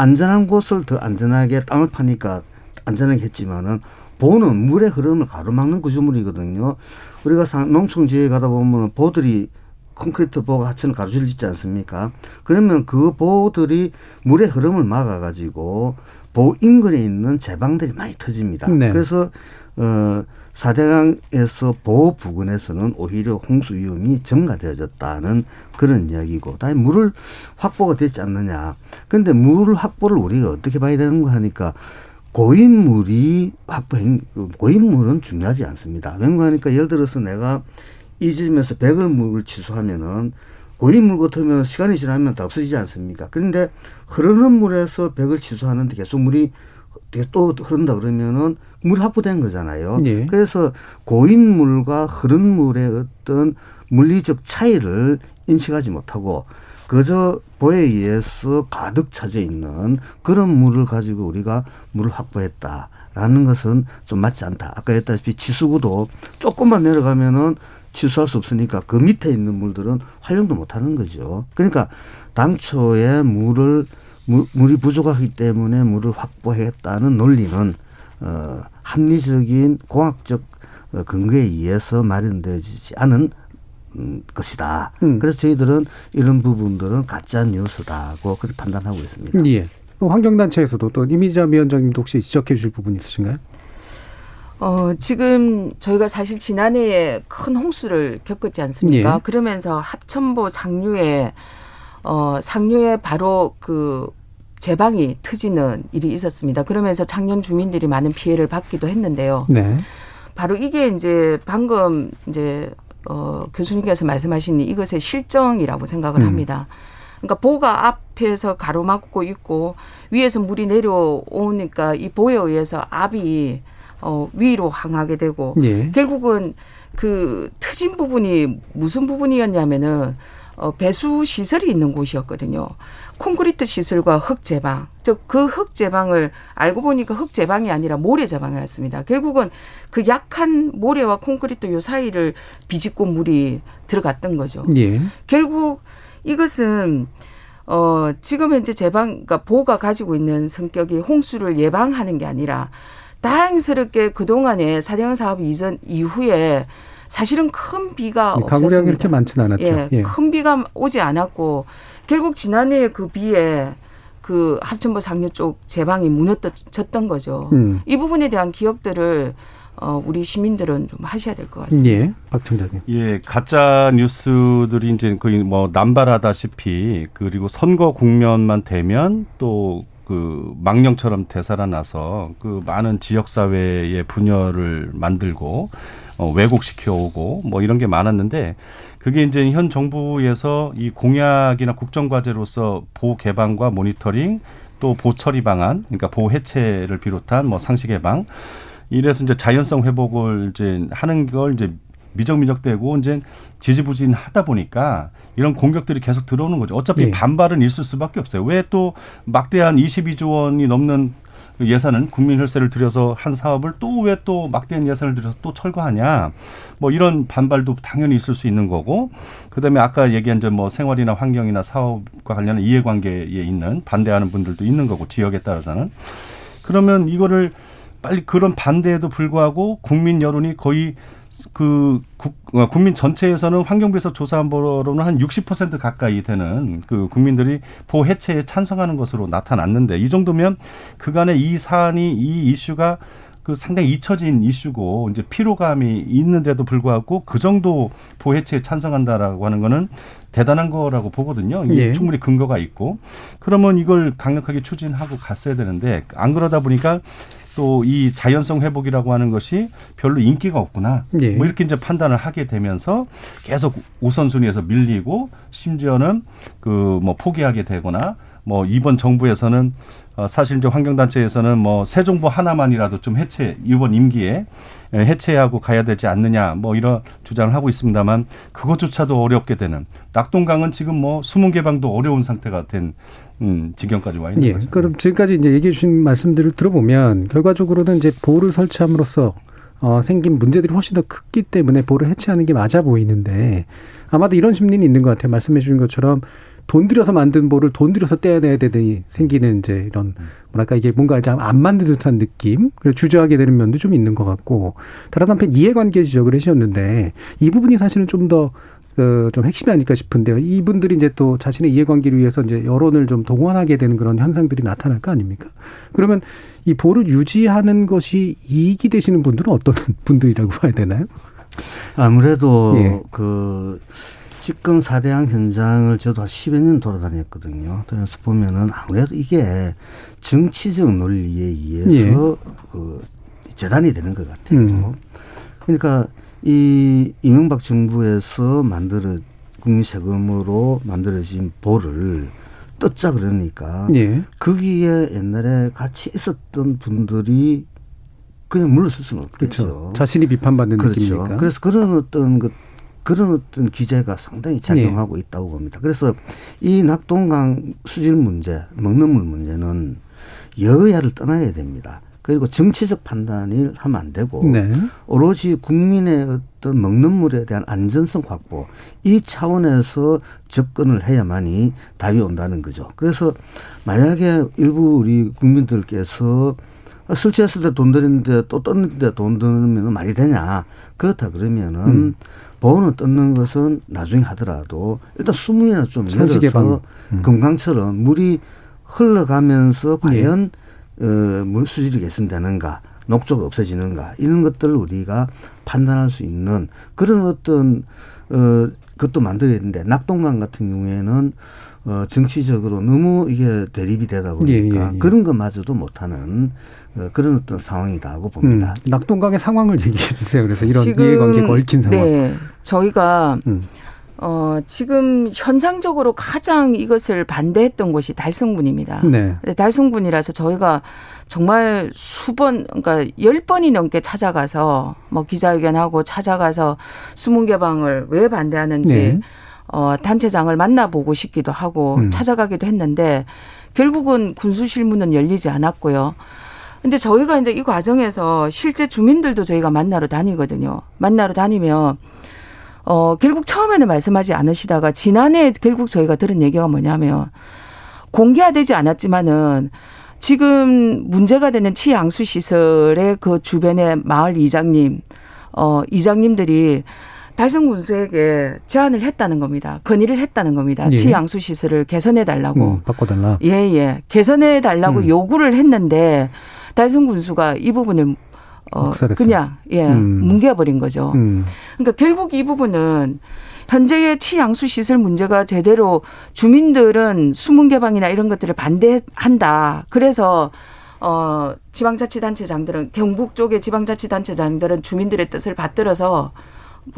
안전한 곳을 더 안전하게 땅을 파니까 안전하게 했지만은 보는 물의 흐름을 가로막는 구조물이거든요. 우리가 농촌 지역에 가다 보면 보들이 콘크리트 보가 하천을 가로질 짓지 않습니까? 그러면 그 보들이 물의 흐름을 막아가지고 보 인근에 있는 제방들이 많이 터집니다. 네. 그래서 어 사대강에서 보호 부근에서는 오히려 홍수 위험이 증가되어졌다는 그런 이야기고, 다음에 물을 확보가 됐지 않느냐. 근데 물 확보를 우리가 어떻게 봐야 되는가 하니까 고인물이 확보, 고인물은 중요하지 않습니다. 왜냐 하니까 예를 들어서 내가 이 지점에서 백을 물을 취소하면은 고인물 같으면 시간이 지나면 다 없어지지 않습니까? 그런데 흐르는 물에서 백을 취소하는데 계속 물이 또 흐른다 그러면은 물 확보된 거잖아요. 예. 그래서 고인 물과 흐른 물의 어떤 물리적 차이를 인식하지 못하고 그저 보에 의해서 가득 차져 있는 그런 물을 가지고 우리가 물을 확보했다라는 것은 좀 맞지 않다. 아까 했다시피 지수구도 조금만 내려가면은 취소할 수 없으니까 그 밑에 있는 물들은 활용도 못 하는 거죠. 그러니까 당초에 물을 물이 부족하기 때문에 물을 확보했다는 논리는 어 합리적인 공학적 어, 근거에 의해서 마련되지 않은 음, 것이다. 음. 그래서 저희들은 이런 부분들은 가짜 뉴스다고 그렇게 판단하고 있습니다. 예. 환경단체에서도 또 이미자 위원장님도 혹시 지적해 주실 부분 있으신가요? 어, 지금 저희가 사실 지난해에 큰 홍수를 겪었지 않습니까? 예. 그러면서 합천보 상류에, 어, 상류에 바로 그 제방이 터지는 일이 있었습니다. 그러면서 작년 주민들이 많은 피해를 받기도 했는데요. 네. 바로 이게 이제 방금 이제 어, 교수님께서 말씀하신 이것의 실정이라고 생각을 음. 합니다. 그러니까 보가 앞에서 가로막고 있고 위에서 물이 내려오니까 이 보에 의해서 압이 어, 위로 항하게 되고 예. 결국은 그 트진 부분이 무슨 부분이었냐면은 어, 배수 시설이 있는 곳이었거든요. 콘크리트 시설과 흙 제방. 즉 그 흙 제방을 알고 보니까 흙 제방이 아니라 모래 제방이었습니다. 결국은 그 약한 모래와 콘크리트 요 사이를 비집고 물이 들어갔던 거죠. 예. 결국 이것은 어 지금 현재 제방 그러니까 보가 가지고 있는 성격이 홍수를 예방하는 게 아니라 다행스럽게 그 동안에 사대강 사업 이전 이후에 사실은 큰 비가 네, 강우량이 이렇게 많지는 않았죠. 예, 예. 큰 비가 오지 않았고 결국 지난해 그 비에 그 합천보 상류 쪽 제방이 무너졌던 거죠. 음. 이 부분에 대한 기억들을 어, 우리 시민들은 좀 하셔야 될 것 같습니다. 예, 박 총장님. 예, 가짜 뉴스들이 이제 거의 뭐 남발하다시피 그리고 선거 국면만 되면 또 그 망령처럼 되살아나서 그 많은 지역 사회의 분열을 만들고 어, 왜곡시켜 오고 뭐 이런 게 많았는데 그게 이제 현 정부에서 이 공약이나 국정 과제로서 보 개방과 모니터링 또 보처리 방안, 그러니까 보 해체를 비롯한 뭐 상시 개방 이래서 이제 자연성 회복을 이제 하는 걸 이제 미적미적되고 이제 지지부진하다 보니까 이런 공격들이 계속 들어오는 거죠. 어차피 네. 반발은 있을 수밖에 없어요. 왜 또 막대한 22조 원이 넘는 그 예산은 국민 혈세를 들여서 한 사업을 또왜또 막대한 예산을 들여서 또 철거하냐. 뭐 이런 반발도 당연히 있을 수 있는 거고 그다음에 아까 얘기한 뭐 생활이나 환경이나 사업과 관련한 이해관계에 있는 반대하는 분들도 있는 거고 지역에 따라서는 그러면 이거를 빨리 그런 반대에도 불구하고 국민 여론이 거의 그 국, 어, 국민 전체에서는 환경부에서 조사한 바로는 한 60% 가까이 되는 그 국민들이 보 해체에 찬성하는 것으로 나타났는데 이 정도면 그간에 이 사안이 이 이슈가 그 상당히 잊혀진 이슈고 이제 피로감이 있는데도 불구하고 그 정도 보해체에 찬성한다라고 하는 거는 대단한 거라고 보거든요. 네. 충분히 근거가 있고 그러면 이걸 강력하게 추진하고 갔어야 되는데 안 그러다 보니까 또 이 자연성 회복이라고 하는 것이 별로 인기가 없구나. 예. 뭐 이렇게 이제 판단을 하게 되면서 계속 우선순위에서 밀리고 심지어는 그 뭐 포기하게 되거나 뭐 이번 정부에서는 어 사실 이제 환경단체에서는 뭐 새 정부 하나만이라도 좀 해체 이번 임기에 해체하고 가야 되지 않느냐 뭐 이런 주장을 하고 있습니다만 그것조차도 어렵게 되는 낙동강은 지금 뭐 수문 개방도 어려운 상태가 된 음, 지경까지 와 있는 예, 거죠. 그럼 지금까지 이제 얘기해 주신 말씀들을 들어보면 결과적으로는 이제 보를 설치함으로써 어, 생긴 문제들이 훨씬 더 크기 때문에 보를 해체하는 게 맞아 보이는데 아마도 이런 심리는 있는 것 같아요. 말씀해 주신 것처럼 돈 들여서 만든 볼을 돈 들여서 떼어내야 되더니 생기는 이제 이런 뭐랄까 이게 뭔가 이제 안 만든 듯한 느낌 그리고 주저하게 되는 면도 좀 있는 것 같고 다른 한편 이해관계 지적을 하셨는데 이 부분이 사실은 좀 더 그좀 핵심이 아닐까 싶은데요. 이분들이 이제 또 자신의 이해관계를 위해서 이제 여론을 좀 동원하게 되는 그런 현상들이 나타날 거 아닙니까? 그러면 이 보를 유지하는 것이 이익이 되시는 분들은 어떤 분들이라고 봐야 되나요? 아무래도 예. 그 집권 사대항 현장을 저도 한 10여 년 돌아다녔거든요. 그래서 보면은 아무래도 이게 정치적 논리에 의해서 예. 그 재단이 되는 것 같아요. 음. 그러니까 이 이명박 정부에서 만들어 국민 세금으로 만들어진 보를 떴자 그러니까 예. 거기에 옛날에 같이 있었던 분들이 그냥 물러설 수는 없겠죠. 그렇죠. 자신이 비판받는 그렇죠. 느낌이니까. 그래서 그런 어떤 그 그런 어떤 기제가 상당히 작용하고 네. 있다고 봅니다. 그래서 이 낙동강 수질 문제, 먹는 물 문제는 여야를 떠나야 됩니다. 그리고 정치적 판단을 하면 안 되고 네. 오로지 국민의 어떤 먹는 물에 대한 안전성 확보 이 차원에서 접근을 해야만이 답이 온다는 거죠. 그래서 만약에 일부 우리 국민들께서 술 취했을 때 돈 드는데 또 떴는데 돈 드는 말이 되냐 그렇다 그러면은 음. 보호는 뜯는 것은 나중에 하더라도 일단 수문이나 좀 열어서 음. 금강처럼 물이 흘러가면서 과연 예. 어, 물 수질이 개선되는가, 녹조가 없어지는가 이런 것들을 우리가 판단할 수 있는 그런 어떤 어 그것도 만들어야 되는데 낙동강 같은 경우에는 어 정치적으로 너무 이게 대립이 되다 보니까 예, 예, 예. 그런 것마저도 못하는 어, 그런 어떤 상황이다고 봅니다. 음, 낙동강의 상황을 얘기해 주세요. 그래서 이런 이해관계가 얽힌 상황. 네, 저희가 음. 어, 지금 현상적으로 가장 이것을 반대했던 곳이 달성군입니다. 네. 달성군이라서 저희가 정말 수번, 그러니까 열 번이 넘게 찾아가서 뭐 기자회견하고 찾아가서 수문 개방을 왜 반대하는지 네. 어, 단체장을 만나보고 싶기도 하고 음. 찾아가기도 했는데 결국은 군수실문은 열리지 않았고요. 근데 저희가 이제 이 과정에서 실제 주민들도 저희가 만나러 다니거든요. 만나러 다니면 어, 결국 처음에는 말씀하지 않으시다가 지난해 결국 저희가 들은 얘기가 뭐냐면 공개화되지 않았지만은 지금 문제가 되는 치양수 시설의 그 주변의 마을 이장님, 어, 이장님들이 달성 군수에게 제안을 했다는 겁니다. 건의를 했다는 겁니다. 예. 치양수 시설을 개선해 달라고. 음, 바꿔달라. 예, 예. 개선해 달라고 음. 요구를 했는데 달성 군수가 이 부분을 어, 그냥 예 음. 뭉개버린 거죠. 음. 그러니까 결국 이 부분은 현재의 치양수 시설 문제가 제대로 주민들은 수문 개방이나 이런 것들을 반대한다. 그래서 어 지방자치단체장들은 경북 쪽의 지방자치단체장들은 주민들의 뜻을 받들어서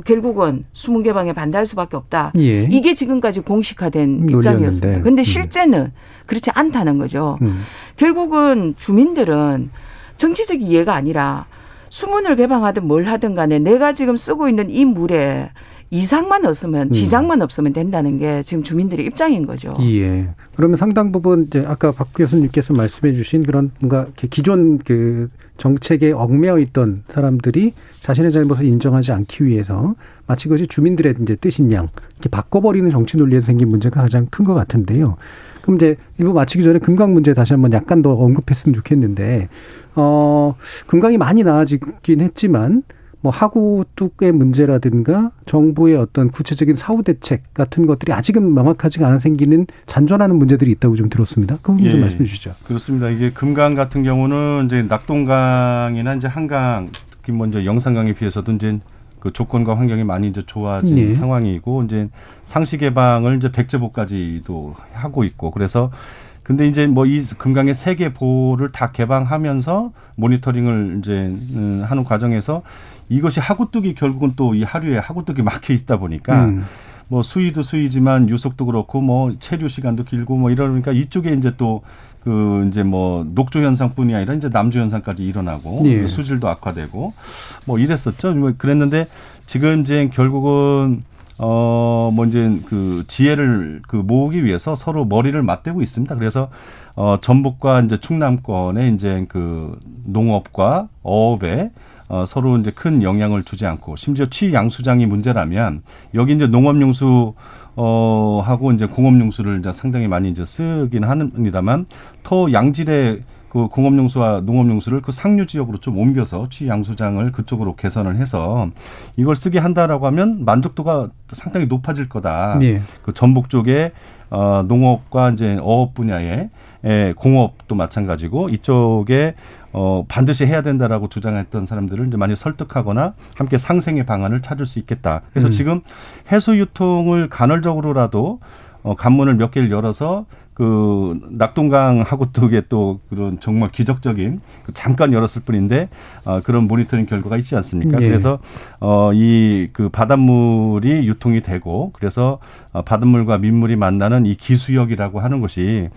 결국은 수문 개방에 반대할 수밖에 없다. 예. 이게 지금까지 공식화된 입장이었습니다. 그런데 음. 실제는 그렇지 않다는 거죠. 음. 결국은 주민들은 정치적 이해가 아니라 수문을 개방하든 뭘 하든 간에 내가 지금 쓰고 있는 이 물에 이상만 없으면 음. 지장만 음. 없으면 된다는 게 지금 주민들의 입장인 거죠. 예. 그러면 상당 부분 이제 아까 박 교수님께서 말씀해 주신 그런 뭔가 기존 그 정책에 얽매여 있던 사람들이 자신의 잘못을 인정하지 않기 위해서 마치 그것이 주민들의 이제 뜻인 양 이렇게 바꿔버리는 정치 논리에서 생긴 문제가 가장 큰 것 같은데요. 그럼 이제 일부 마치기 전에 금강 문제 다시 한번 약간 더 언급했으면 좋겠는데 어, 금강이 많이 나아지긴 했지만 뭐 하구 뚝의 문제라든가 정부의 어떤 구체적인 사후 대책 같은 것들이 아직은 명확하지가 않아 생기는 잔존하는 문제들이 있다고 좀 들었습니다. 그 부분 예, 좀 말씀해 주시죠. 그렇습니다. 이게 금강 같은 경우는 이제 낙동강이나 이제 한강 특히 먼저 뭐 영산강에 비해서도 이제 그 조건과 환경이 많이 이제 좋아진 네. 상황이고 이제 상시 개방을 이제 백제보까지도 하고 있고 그래서 근데 이제 뭐 이 금강의 세 개 보를 다 개방하면서 모니터링을 이제 음, 하는 과정에서 이것이 하구뚝이 결국은 또 이 하류에 하구뚝이 막혀 있다 보니까 음. 뭐 수위도 수위지만 유속도 그렇고 뭐 체류 시간도 길고 뭐 이러니까 이쪽에 이제 또 그 이제 뭐 녹조 현상뿐이 아니라 이제 남조 현상까지 일어나고 예. 수질도 악화되고 뭐 이랬었죠. 뭐 그랬는데 지금 이제 결국은 어, 뭐 이제 그 지혜를 그 모으기 위해서 서로 머리를 맞대고 있습니다. 그래서 어, 전북과 이제 충남권에 이제 그 농업과 어업에 어, 서로 이제 큰 영향을 주지 않고 심지어 취양수장이 문제라면 여기 이제 농업용수 어, 하고 이제 공업용수를 이제 상당히 많이 이제 쓰긴 합니다만 터 양질의 그 공업용수와 농업용수를 그 상류 지역으로 좀 옮겨서 취 양수장을 그쪽으로 개선을 해서 이걸 쓰게 한다라고 하면 만족도가 상당히 높아질 거다. 예. 그 전북 쪽에 어 농업과 이제 어업 분야에 에 공업도 마찬가지고 이쪽에 어 반드시 해야 된다라고 주장했던 사람들을 이제 많이 설득하거나 함께 상생의 방안을 찾을 수 있겠다. 그래서 음. 지금 해수 유통을 간헐적으로라도 어, 관문을 몇 개를 열어서 그 낙동강하고 또 그게 또 그런 정말 기적적인 그 잠깐 열었을 뿐인데 어, 그런 모니터링 결과가 있지 않습니까? 예. 그래서 어, 이 그 바닷물이 유통이 되고 그래서 어, 바닷물과 민물이 만나는 이 기수역이라고 하는 것이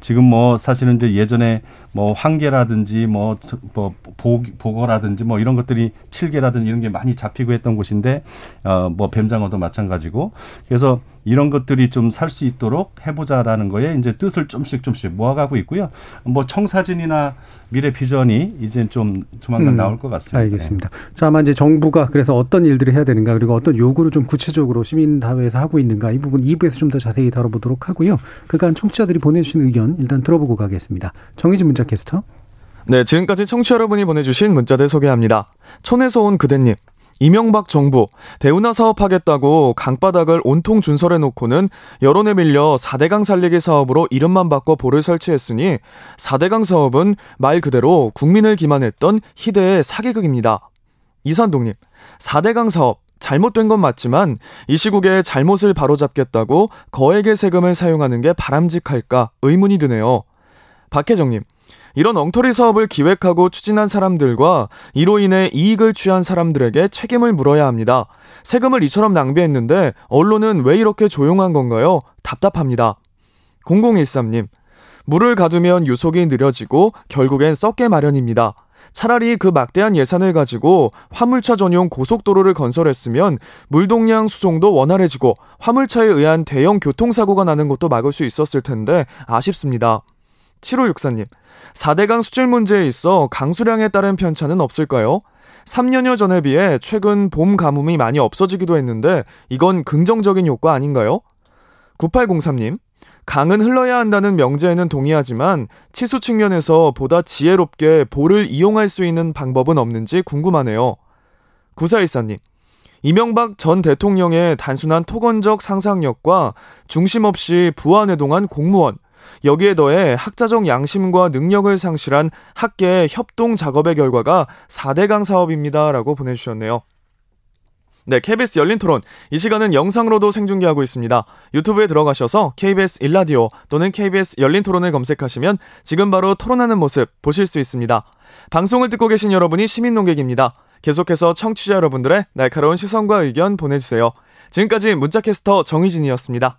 지금 뭐 사실은 이제 예전에 뭐 황계라든지 뭐, 뭐 보, 보거라든지 뭐 이런 것들이 칠계라든지 이런 게 많이 잡히고 했던 곳인데 어뭐 뱀장어도 마찬가지고 그래서 이런 것들이 좀 살 수 있도록 해보자라는 거에 이제 뜻을 좀씩 좀씩 모아가고 있고요. 뭐 청사진이나 미래 비전이 이제 좀 조만간 음, 나올 것 같습니다. 알겠습니다. 자, 아마 이제 정부가 그래서 어떤 일들을 해야 되는가 그리고 어떤 요구를 좀 구체적으로 시민사회에서 하고 있는가 이 부분 2부에서 좀 더 자세히 다뤄보도록 하고요. 그간 청취자들이 보내주신 의견 일단 들어보고 가겠습니다. 정희진 문자 캐스터. 네, 지금까지 청취자 여러분이 보내주신 문자들 소개합니다. 촌에서 온 그대님. 이명박 정부 대운하 사업하겠다고 강바닥을 온통 준설해 놓고는 여론에 밀려 4대강 살리기 사업으로 이름만 바꿔 볼을 설치했으니 4대강 사업은 말 그대로 국민을 기만했던 희대의 사기극입니다. 이산동님, 4대강 사업 잘못된 건 맞지만 이 시국에 잘못을 바로잡겠다고 거액의 세금을 사용하는 게 바람직할까 의문이 드네요. 박혜정님, 이런 엉터리 사업을 기획하고 추진한 사람들과 이로 인해 이익을 취한 사람들에게 책임을 물어야 합니다. 세금을 이처럼 낭비했는데 언론은 왜 이렇게 조용한 건가요? 답답합니다. 0013님, 물을 가두면 유속이 느려지고 결국엔 썩게 마련입니다. 차라리 그 막대한 예산을 가지고 화물차 전용 고속도로를 건설했으면 물동량 수송도 원활해지고 화물차에 의한 대형 교통사고가 나는 것도 막을 수 있었을 텐데 아쉽습니다. 7564님, 4대강 수질 문제에 있어 강수량에 따른 편차는 없을까요? 3년여 전에 비해 최근 봄 가뭄이 많이 없어지기도 했는데 이건 긍정적인 효과 아닌가요? 9803님, 강은 흘러야 한다는 명제에는 동의하지만 치수 측면에서 보다 지혜롭게 볼을 이용할 수 있는 방법은 없는지 궁금하네요. 9414님, 이명박 전 대통령의 단순한 토건적 상상력과 중심 없이 부안회동한 공무원, 여기에 더해 학자적 양심과 능력을 상실한 학계의 협동 작업의 결과가 4대강 사업입니다. 라고 보내주셨네요. 네, KBS 열린 토론. 이 시간은 영상으로도 생중계하고 있습니다. 유튜브에 들어가셔서 KBS 일라디오 또는 KBS 열린 토론을 검색하시면 지금 바로 토론하는 모습 보실 수 있습니다. 방송을 듣고 계신 여러분이 시민 농객입니다. 계속해서 청취자 여러분들의 날카로운 시선과 의견 보내주세요. 지금까지 문자캐스터 정희진이었습니다.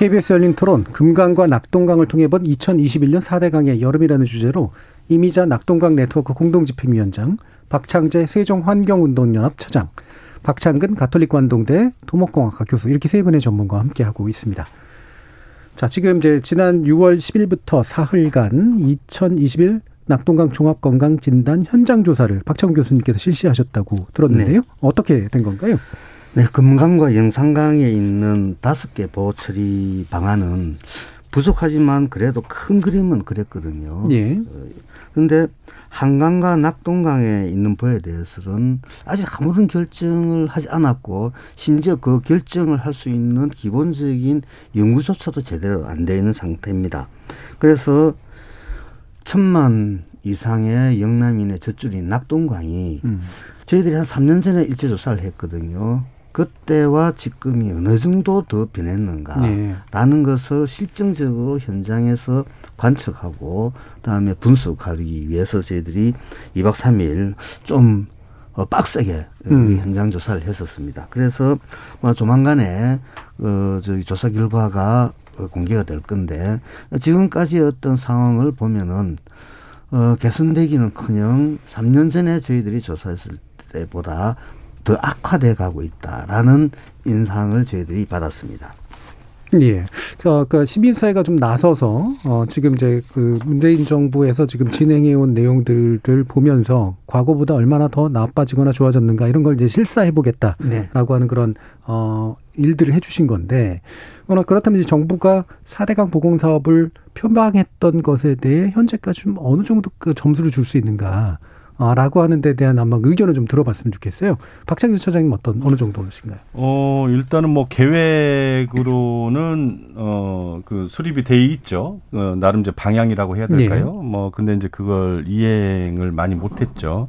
KBS 열린 토론 금강과 낙동강을 통해 본 2021년 4대 강의 여름이라는 주제로 이미자 낙동강 네트워크 공동집행위원장, 박창재 세종환경운동연합 처장, 박창근 가톨릭관동대 토목공학과 교수 이렇게 세 분의 전문가와 함께하고 있습니다. 자, 지금 이제 지난 6월 10일부터 사흘간 2021 낙동강 종합건강진단 현장 조사를 박창훈 교수님께서 실시하셨다고 들었는데요. 네. 어떻게 된 건가요? 네, 금강과 영산강에 있는 다섯 개 보호 처리 방안은 부족하지만 그래도 큰 그림은 그랬거든요. 예. 그런데 한강과 낙동강에 있는 보에 대해서는 아직 아무런 결정을 하지 않았고 심지어 그 결정을 할 수 있는 기본적인 연구조차도 제대로 안 되어 있는 상태입니다. 그래서 천만 이상의 영남인의 젖줄인 낙동강이 음. 저희들이 한 3년 전에 일제 조사를 했거든요. 그때와 지금이 어느 정도 더 변했는가라는 네. 것을 실증적으로 현장에서 관측하고 그다음에 분석하기 위해서 저희들이 2박 3일 좀 어, 빡세게 음. 현장 조사를 했었습니다. 그래서 뭐 조만간에 어, 저희 조사 결과가 어, 공개가 될 건데 지금까지 어떤 상황을 보면은 어, 개선되기는커녕 3년 전에 저희들이 조사했을 때보다 더 악화돼 가고 있다라는 인상을 저희들이 받았습니다. 예. 그러니까 시민사회가 좀 나서서 어 지금 이제 그 문재인 정부에서 지금 진행해 온 내용들을 보면서 과거보다 얼마나 더 나빠지거나 좋아졌는가 이런 걸 이제 실사해 보겠다라고 네. 하는 그런 어 일들을 해 주신 건데 그러나 그렇다면 이제 정부가 사대강 보공 사업을 표방했던 것에 대해 현재까지 좀 어느 정도 그 점수를 줄 수 있는가? 아, 라고 하는 데 대한 한번 의견을 좀 들어봤으면 좋겠어요. 박창규 처장님 어떤 어느 정도신가요? 어, 일단은 뭐 계획으로는 어, 그 수립이 돼 있죠. 어, 나름 이제 방향이라고 해야 될까요? 네. 뭐 근데 이제 그걸 이행을 많이 못 했죠.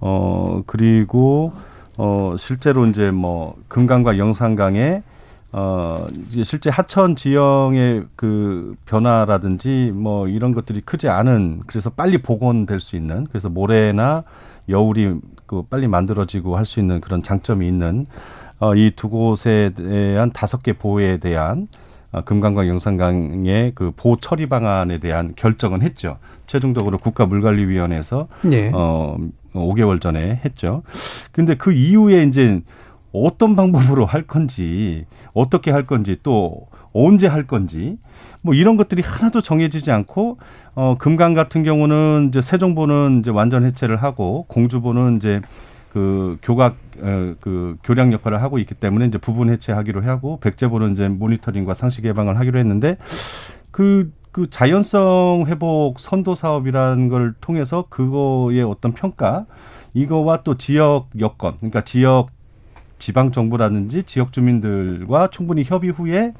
어, 그리고 어, 실제로 이제 뭐 금강과 영산강에 어, 이제 실제 하천 지형의 그 변화라든지 뭐 이런 것들이 크지 않은 그래서 빨리 복원될 수 있는 그래서 모래나 여울이 그 빨리 만들어지고 할 수 있는 그런 장점이 있는 어, 이 두 곳에 대한 다섯 개 보호에 대한 어, 금강과 영산강의 그 보호 처리 방안에 대한 결정은 했죠. 최종적으로 국가물관리위원회에서 네. 어 5개월 전에 했죠. 근데 그 이후에 이제 어떤 방법으로 할 건지 어떻게 할 건지 또 언제 할 건지 뭐 이런 것들이 하나도 정해지지 않고 어 금강 같은 경우는 이제 세종보는 이제 완전 해체를 하고 공주보는 이제 그 교각 어, 그 교량 역할을 하고 있기 때문에 이제 부분 해체하기로 하고 백제보는 이제 모니터링과 상시 개방을 하기로 했는데 그그 그 자연성 회복 선도 사업이라는 걸 통해서 그거의 어떤 평가 이거와 또 지역 여건 그러니까 지역 지방 정부라든지 지역 주민들과 충분히 협의 후에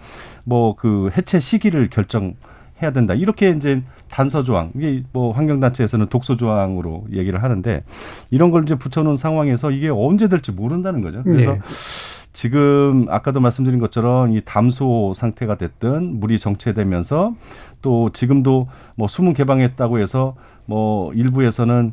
뭐 그 해체 시기를 결정 해야 된다. 이렇게 이제 단서 조항 이게 뭐 환경단체에서는 독소 조항으로 얘기를 하는데 이런 걸 이제 붙여놓은 상황에서 이게 언제 될지 모른다는 거죠. 그래서 네. 지금 아까도 말씀드린 것처럼 이 담소 상태가 됐든 물이 정체되면서 또 지금도 뭐 수문 개방했다고 해서 뭐 일부에서는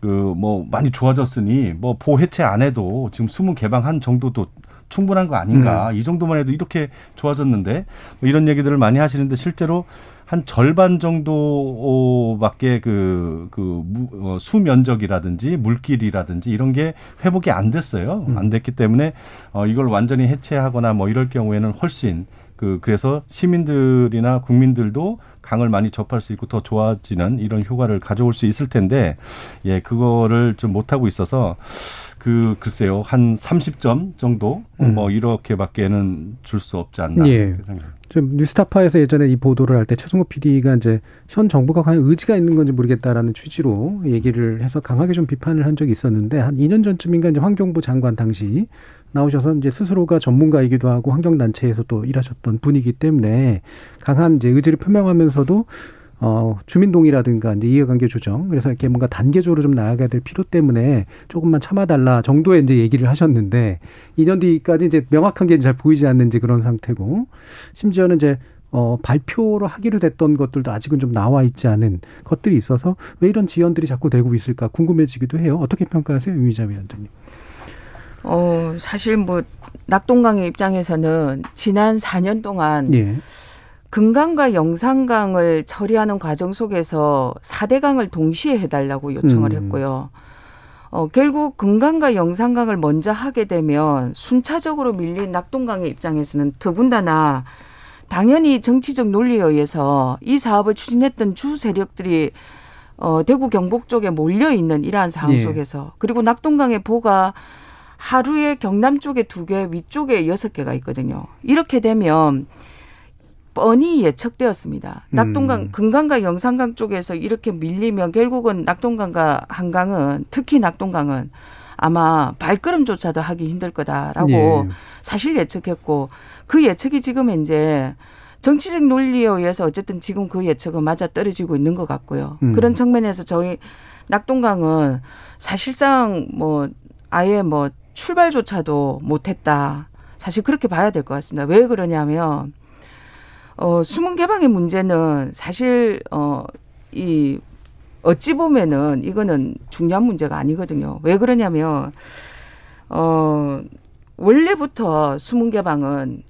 그 뭐 많이 좋아졌으니 뭐 보해체 안 해도 지금 수문 개방한 정도도 충분한 거 아닌가. 음. 이 정도만 해도 이렇게 좋아졌는데 뭐 이런 얘기들을 많이 하시는데 실제로 한 절반 정도밖에 그, 그, 어, 수면적이라든지 물길이라든지 이런 게 회복이 안 됐어요. 음. 안 됐기 때문에 어, 이걸 완전히 해체하거나 뭐 이럴 경우에는 훨씬 그, 그래서 시민들이나 국민들도 강을 많이 접할 수 있고 더 좋아지는 이런 효과를 가져올 수 있을 텐데 예 그거를 좀 못하고 있어서 그 글쎄요 한 30점 정도 음. 뭐 이렇게밖에는 줄 수 없지 않나 예. 좀 뉴스타파에서 예전에 이 보도를 할 때 최승호 PD가 이제 현 정부가 과연 의지가 있는 건지 모르겠다라는 취지로 얘기를 해서 강하게 좀 비판을 한 적이 있었는데 한 2년 전쯤인가 이제 환경부 장관 당시 나오셔서 이제 스스로가 전문가이기도 하고 환경단체에서 또 일하셨던 분이기 때문에 강한 이제 의지를 표명하면서도 어, 주민동의라든가 이제 이해관계 조정. 그래서 이렇게 뭔가 단계적으로 좀 나아가야 될 필요 때문에 조금만 참아달라 정도의 이제 얘기를 하셨는데 2년 뒤까지 이제 명확한 게 잘 보이지 않는지 그런 상태고 심지어는 이제 어, 발표로 하기로 됐던 것들도 아직은 좀 나와 있지 않은 것들이 있어서 왜 이런 지연들이 자꾸 되고 있을까 궁금해지기도 해요. 어떻게 평가하세요, 유미자 위원장님? 어, 사실 뭐 낙동강의 입장에서는 지난 4년 동안 예. 금강과 영산강을 처리하는 과정 속에서 4대 강을 동시에 해달라고 요청을 음. 했고요. 어, 결국 금강과 영산강을 먼저 하게 되면 순차적으로 밀린 낙동강의 입장에서는 더군다나 당연히 정치적 논리에 의해서 이 사업을 추진했던 주 세력들이 어, 대구 경북 쪽에 몰려 있는 이러한 상황 예. 속에서 그리고 낙동강의 보가 하루에 경남 쪽에 두 개, 위쪽에 여섯 개가 있거든요. 이렇게 되면 뻔히 예측되었습니다. 낙동강, 음. 금강과 영산강 쪽에서 이렇게 밀리면 결국은 낙동강과 한강은 특히 낙동강은 아마 발걸음조차도 하기 힘들 거다라고 예. 사실 예측했고 그 예측이 지금 이제 정치적 논리에 의해서 어쨌든 지금 그 예측은 맞아 떨어지고 있는 것 같고요. 음. 그런 측면에서 저희 낙동강은 사실상 뭐 아예 뭐 출발조차도 못했다. 사실 그렇게 봐야 될 것 같습니다. 왜 그러냐면 어, 수문 개방의 문제는 사실 어, 이 어찌 보면은 이거는 중요한 문제가 아니거든요. 왜 그러냐면 어, 원래부터 수문 개방은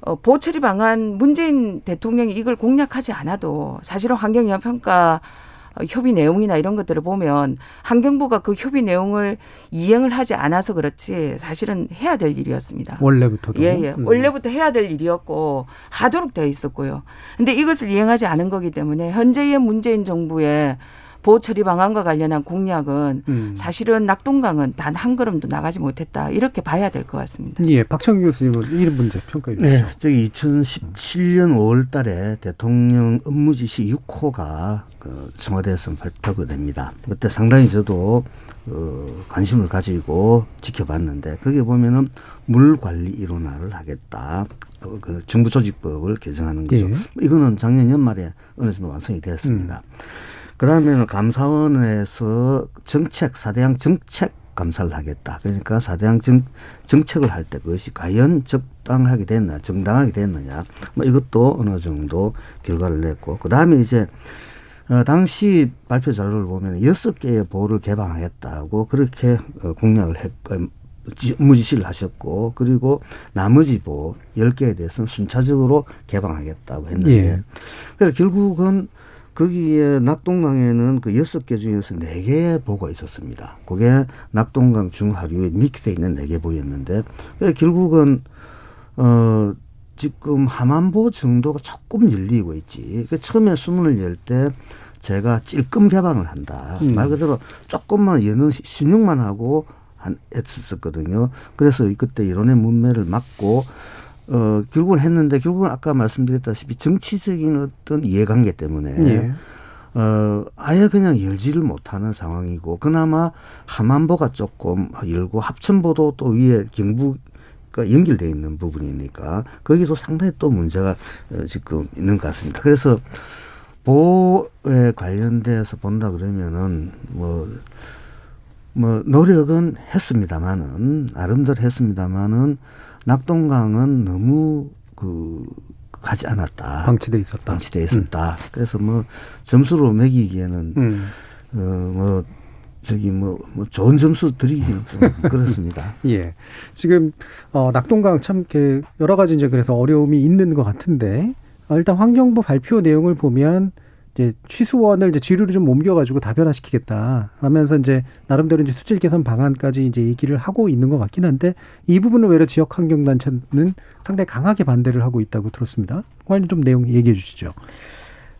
어, 보처리 방안 문재인 대통령이 이걸 공략하지 않아도 사실은 환경영향평가 어, 협의 내용이나 이런 것들을 보면 환경부가 그 협의 내용을 이행을 하지 않아서 그렇지 사실은 해야 될 일이었습니다. 원래부터도. 예, 예. 음. 원래부터 해야 될 일이었고 하도록 되어 있었고요. 근데 이것을 이행하지 않은 거기 때문에 현재의 문재인 정부의 보호 처리 방안과 관련한 공약은 음. 사실은 낙동강은 단 한 걸음도 나가지 못했다 이렇게 봐야 될 것 같습니다. 예, 박창규 교수님은 이런 문제 평가해 주시죠. 네, 저기 2017년 5월달에 대통령 업무지시 6호가 그 청와대에서 발표가 됩니다. 그때 상당히 저도 어, 관심을 가지고 지켜봤는데 거기에 보면은 물 관리 일원화를 하겠다. 어, 그 정부 조직법을 개정하는 거죠. 예. 이거는 작년 연말에 어느 정도 완성이 되었습니다. 음. 그 다음에는 감사원에서 정책, 사대양 정책 감사를 하겠다. 그러니까 사대양 정, 정책을 할 때 그것이 과연 적당하게 됐나, 정당하게 됐느냐. 뭐 이것도 어느 정도 결과를 냈고. 그 다음에 이제 어, 당시 발표 자료를 보면 여섯 개의 보호를 개방하겠다고 그렇게 어, 공약을 했, 어, 무지시를 하셨고 그리고 나머지 보호 열개에 대해서는 순차적으로 개방하겠다고 했는데 예. 그래서 결국은 거기에 낙동강에는 그 여섯 개 중에서 네 개의 보가 있었습니다. 그게 낙동강 중하류에 밑에 있는 네 개 보였는데 결국은 어 지금 함안보 정도가 조금 열리고 있지. 그 처음에 수문을 열 때 제가 찔끔 개방을 한다. 음. 말 그대로 조금만 여는 신용만 하고 한 했었거든요. 그래서 그때 이론의 문매를 막고 어, 결국은 했는데 결국은 아까 말씀드렸다시피 정치적인 어떤 이해관계 때문에 예. 어, 아예 그냥 열지를 못하는 상황이고 그나마 함안보가 조금 열고 합천보도 또 위에 가 연결돼 있는 부분이니까 거기도 상당히 또 문제가 어, 지금 있는 것 같습니다. 그래서 보호에 관련돼서 본다 그러면은 뭐, 뭐 노력은 했습니다만은 나름대로 했습니다만은 낙동강은 너무 그 가지 않았다. 방치돼 있었다. 방치돼 있었다. 음. 그래서 뭐 점수로 매기기에는 음. 어뭐 저기 뭐, 뭐 좋은 점수 드리기는 좀 그렇습니다. 예. 지금 어 낙동강 참 여러 가지 이제 그래서 어려움이 있는 것 같은데 어, 일단 환경부 발표 내용을 보면 이제 취수원을 이제 지류를 좀 옮겨가지고 다변화시키겠다 하면서 이제 나름대로 이제 수질 개선 방안까지 이제 얘기를 하고 있는 것 같긴 한데 이 부분은 외려 지역 환경 단체는 상당히 강하게 반대를 하고 있다고 들었습니다. 관련 좀 내용 얘기해 주시죠.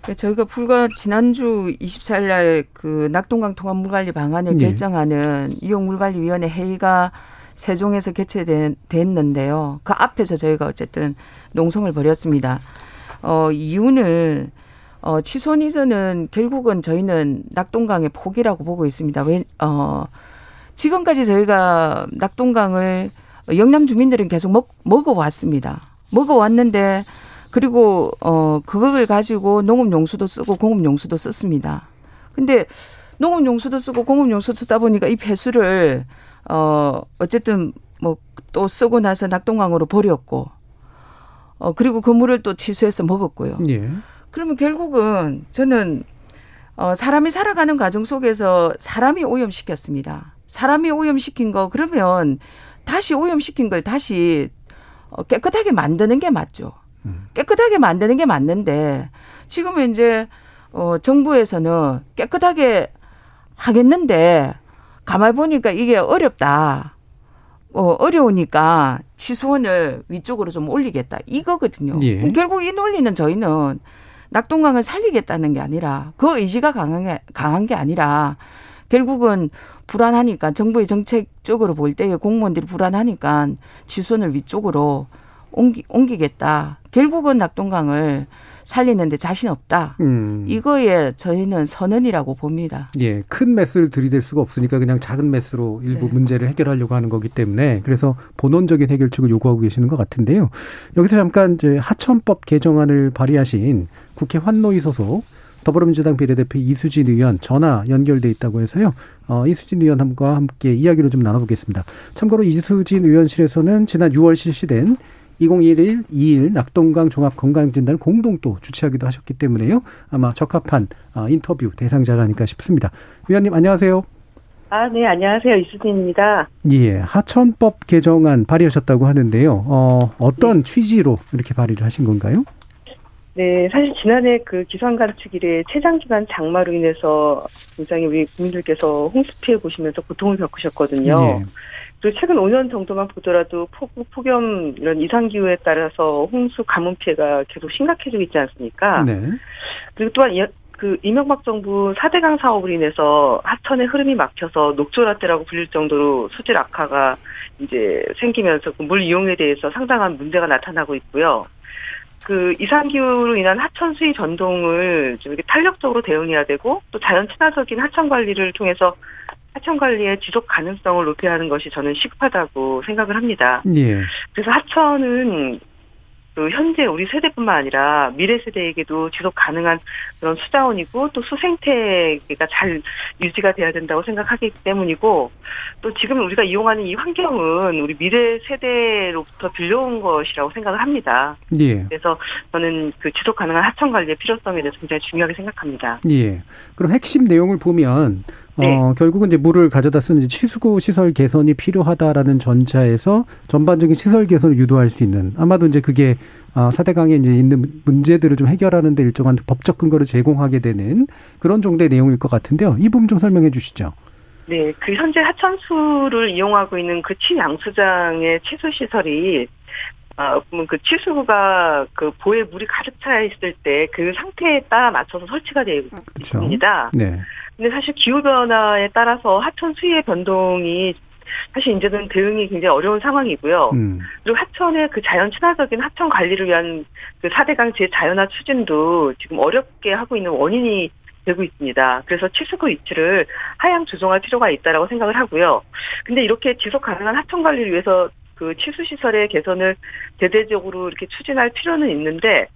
네, 저희가 불과 지난주 24일 날 그 낙동강 통합 물관리 방안을 네. 결정하는 이용 물관리위원회 회의가 세종에서 개최됐는데요. 그 앞에서 저희가 어쨌든 농성을 벌였습니다. 어, 이유는 어, 치손 이전은 결국은 저희는 낙동강의 포기라고 보고 있습니다. 왜, 어, 지금까지 저희가 낙동강을 영남 주민들은 계속 먹, 먹어왔습니다. 먹어왔는데, 그리고, 어, 그걸 가지고 농업 용수도 쓰고 공업 용수도 썼습니다. 근데 농업 용수도 쓰고 공업 용수도 쓰다 보니까 이 폐수를, 어, 어쨌든 뭐 또 쓰고 나서 낙동강으로 버렸고, 어, 그리고 그 물을 또 취수해서 먹었고요. 예. 그러면 결국은 저는 어, 사람이 살아가는 과정 속에서 사람이 오염시켰습니다. 사람이 오염시킨 거 그러면 다시 오염시킨 걸 다시 어, 깨끗하게 만드는 게 맞죠. 음. 깨끗하게 만드는 게 맞는데 지금은 이제 어, 정부에서는 깨끗하게 하겠는데 가만 보니까 이게 어렵다. 어, 어려우니까 치수원을 위쪽으로 좀 올리겠다. 이거거든요. 예. 결국 이 논리는 저희는 낙동강을 살리겠다는 게 아니라 그 의지가 강한 게, 강한 게 아니라 결국은 불안하니까 정부의 정책적으로 볼 때 공무원들이 불안하니까 지선을 위쪽으로 옮기, 옮기겠다. 결국은 낙동강을 살리는데 자신 없다. 음. 이거에 저희는 선언이라고 봅니다. 예, 큰 매스를 들이댈 수가 없으니까 그냥 작은 매스로 일부 네. 문제를 해결하려고 하는 거기 때문에 그래서 본원적인 해결책을 요구하고 계시는 것 같은데요. 여기서 잠깐 이제 하천법 개정안을 발의하신 국회 환노위 소속 더불어민주당 비례대표 이수진 의원 전화 연결돼 있다고 해서요. 어, 이수진 의원과 함께 이야기를 좀 나눠보겠습니다. 참고로 이수진 의원실에서는 지난 6월 실시된 2021 2일 낙동강 종합 건강진단을 공동 또 주최하기도 하셨기 때문에요. 아마 적합한 어, 인터뷰 대상자가 아닐까 싶습니다. 위원님 안녕하세요. 아, 네, 안녕하세요. 이수진입니다. 예, 하천법 개정안 발의하셨다고 하는데요. 어, 어떤 네. 취지로 이렇게 발의를 하신 건가요? 네, 사실 지난해 그 일에 최장기간 장마로 인해서 굉장히 우리 국민들께서 홍수 피해 보시면서 고통을 겪으셨거든요. 네. 그리고 최근 5년 정도만 보더라도 폭우, 폭염 이런 이상 기후에 따라서 홍수 가뭄 피해가 계속 심각해지고 있지 않습니까? 네. 그리고 또한 이, 그 이명박 정부 4대강 사업으로 인해서 하천의 흐름이 막혀서 녹조라떼라고 불릴 정도로 수질 악화가 이제 생기면서 그 물 이용에 대해서 상당한 문제가 나타나고 있고요. 그 이상기후로 인한 하천 수위 전동을 좀 이렇게 탄력적으로 대응해야 되고 또 자연 친화적인 하천 관리를 통해서 하천 관리의 지속 가능성을 높여야 하는 것이 저는 시급하다고 생각을 합니다. 예. 그래서 하천은 그 현재 우리 세대뿐만 아니라 미래 세대에게도 지속 가능한 그런 수자원이고 또 수생태가 잘 유지가 돼야 된다고 생각하기 때문이고 또 지금 우리가 이용하는 이 환경은 우리 미래 세대로부터 빌려온 것이라고 생각을 합니다. 예. 그래서 저는 그 지속 가능한 하천 관리의 필요성에 대해서 굉장히 중요하게 생각합니다. 예. 그럼 핵심 내용을 보면 네. 어, 결국은 이제 물을 가져다 쓰는 치수구 시설 개선이 필요하다라는 전차에서 전반적인 시설 개선을 유도할 수 있는 아마도 이제 그게 아, 사대강에 이제 있는 문제들을 좀 해결하는 데 일정한 법적 근거를 제공하게 되는 그런 정도의 내용일 것 같은데요. 이 부분 좀 설명해 주시죠. 네, 그 현재 하천수를 이용하고 있는 그 치양수장의 치수 시설이 아, 그러면 그 치수구가 그 보에 물이 가득 차 있을 때 그 상태에 따라 맞춰서 설치가 되어 그렇죠. 있습니다. 네. 근데 사실 기후 변화에 따라서 하천 수위의 변동이 사실 이제는 대응이 굉장히 어려운 상황이고요. 음. 그리고 하천의 그 자연 친화적인 하천 관리를 위한 그 4대강 제 자연화 추진도 지금 어렵게 하고 있는 원인이 되고 있습니다. 그래서 치수구 위치를 하향 조정할 필요가 있다라고 생각을 하고요. 근데 이렇게 지속 가능한 하천 관리를 위해서 그 치수 시설의 개선을 대대적으로 이렇게 추진할 필요는 있는데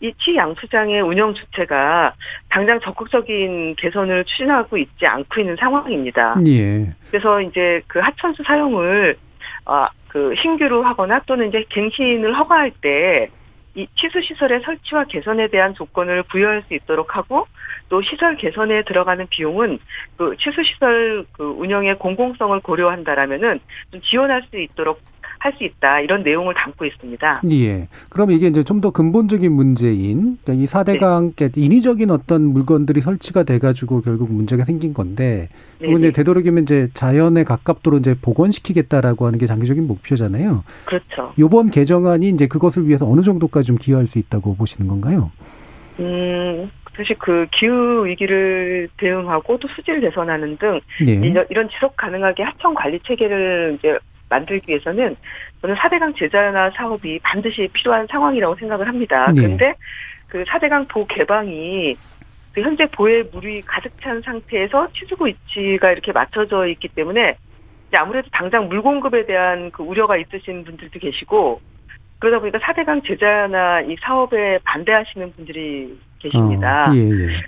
이 치양수장의 운영 주체가 당장 적극적인 개선을 추진하고 있지 않고 있는 상황입니다. 예. 그래서 이제 그 하천수 사용을 아, 그 신규로 하거나 또는 이제 갱신을 허가할 때이 치수 시설의 설치와 개선에 대한 조건을 부여할 수 있도록 하고 또 시설 개선에 들어가는 비용은 그 치수 시설 그 운영의 공공성을 고려한다라면은 좀 지원할 수 있도록 할 수 있다 이런 내용을 담고 있습니다. 예. 그럼 이게 이제 좀 더 근본적인 문제인 그러니까 이 4대강 네. 인위적인 어떤 물건들이 설치가 돼가지고 결국 문제가 생긴 건데 그건 이제 되도록이면 이제 자연에 가깝도록 이제 복원시키겠다라고 하는 게 장기적인 목표잖아요. 그렇죠. 요번 개정안이 이제 그것을 위해서 어느 정도까지 좀 기여할 수 있다고 보시는 건가요? 음. 사실 그 기후 위기를 대응하고 또 수질 개선하는 등 네. 이런 지속 가능하게 하천 관리 체계를 이제 만들기 위해서는 저는 4대강 제자나 사업이 반드시 필요한 상황이라고 생각을 합니다. 네. 그런데 그 4대강 보 개방이 그 현재 보에 물이 가득 찬 상태에서 치수구 위치가 이렇게 맞춰져 있기 때문에 아무래도 당장 물 공급에 대한 그 우려가 있으신 분들도 계시고 그러다 보니까 4대강 제자나 이 사업에 반대하시는 분들이 계십니다. 어, 예,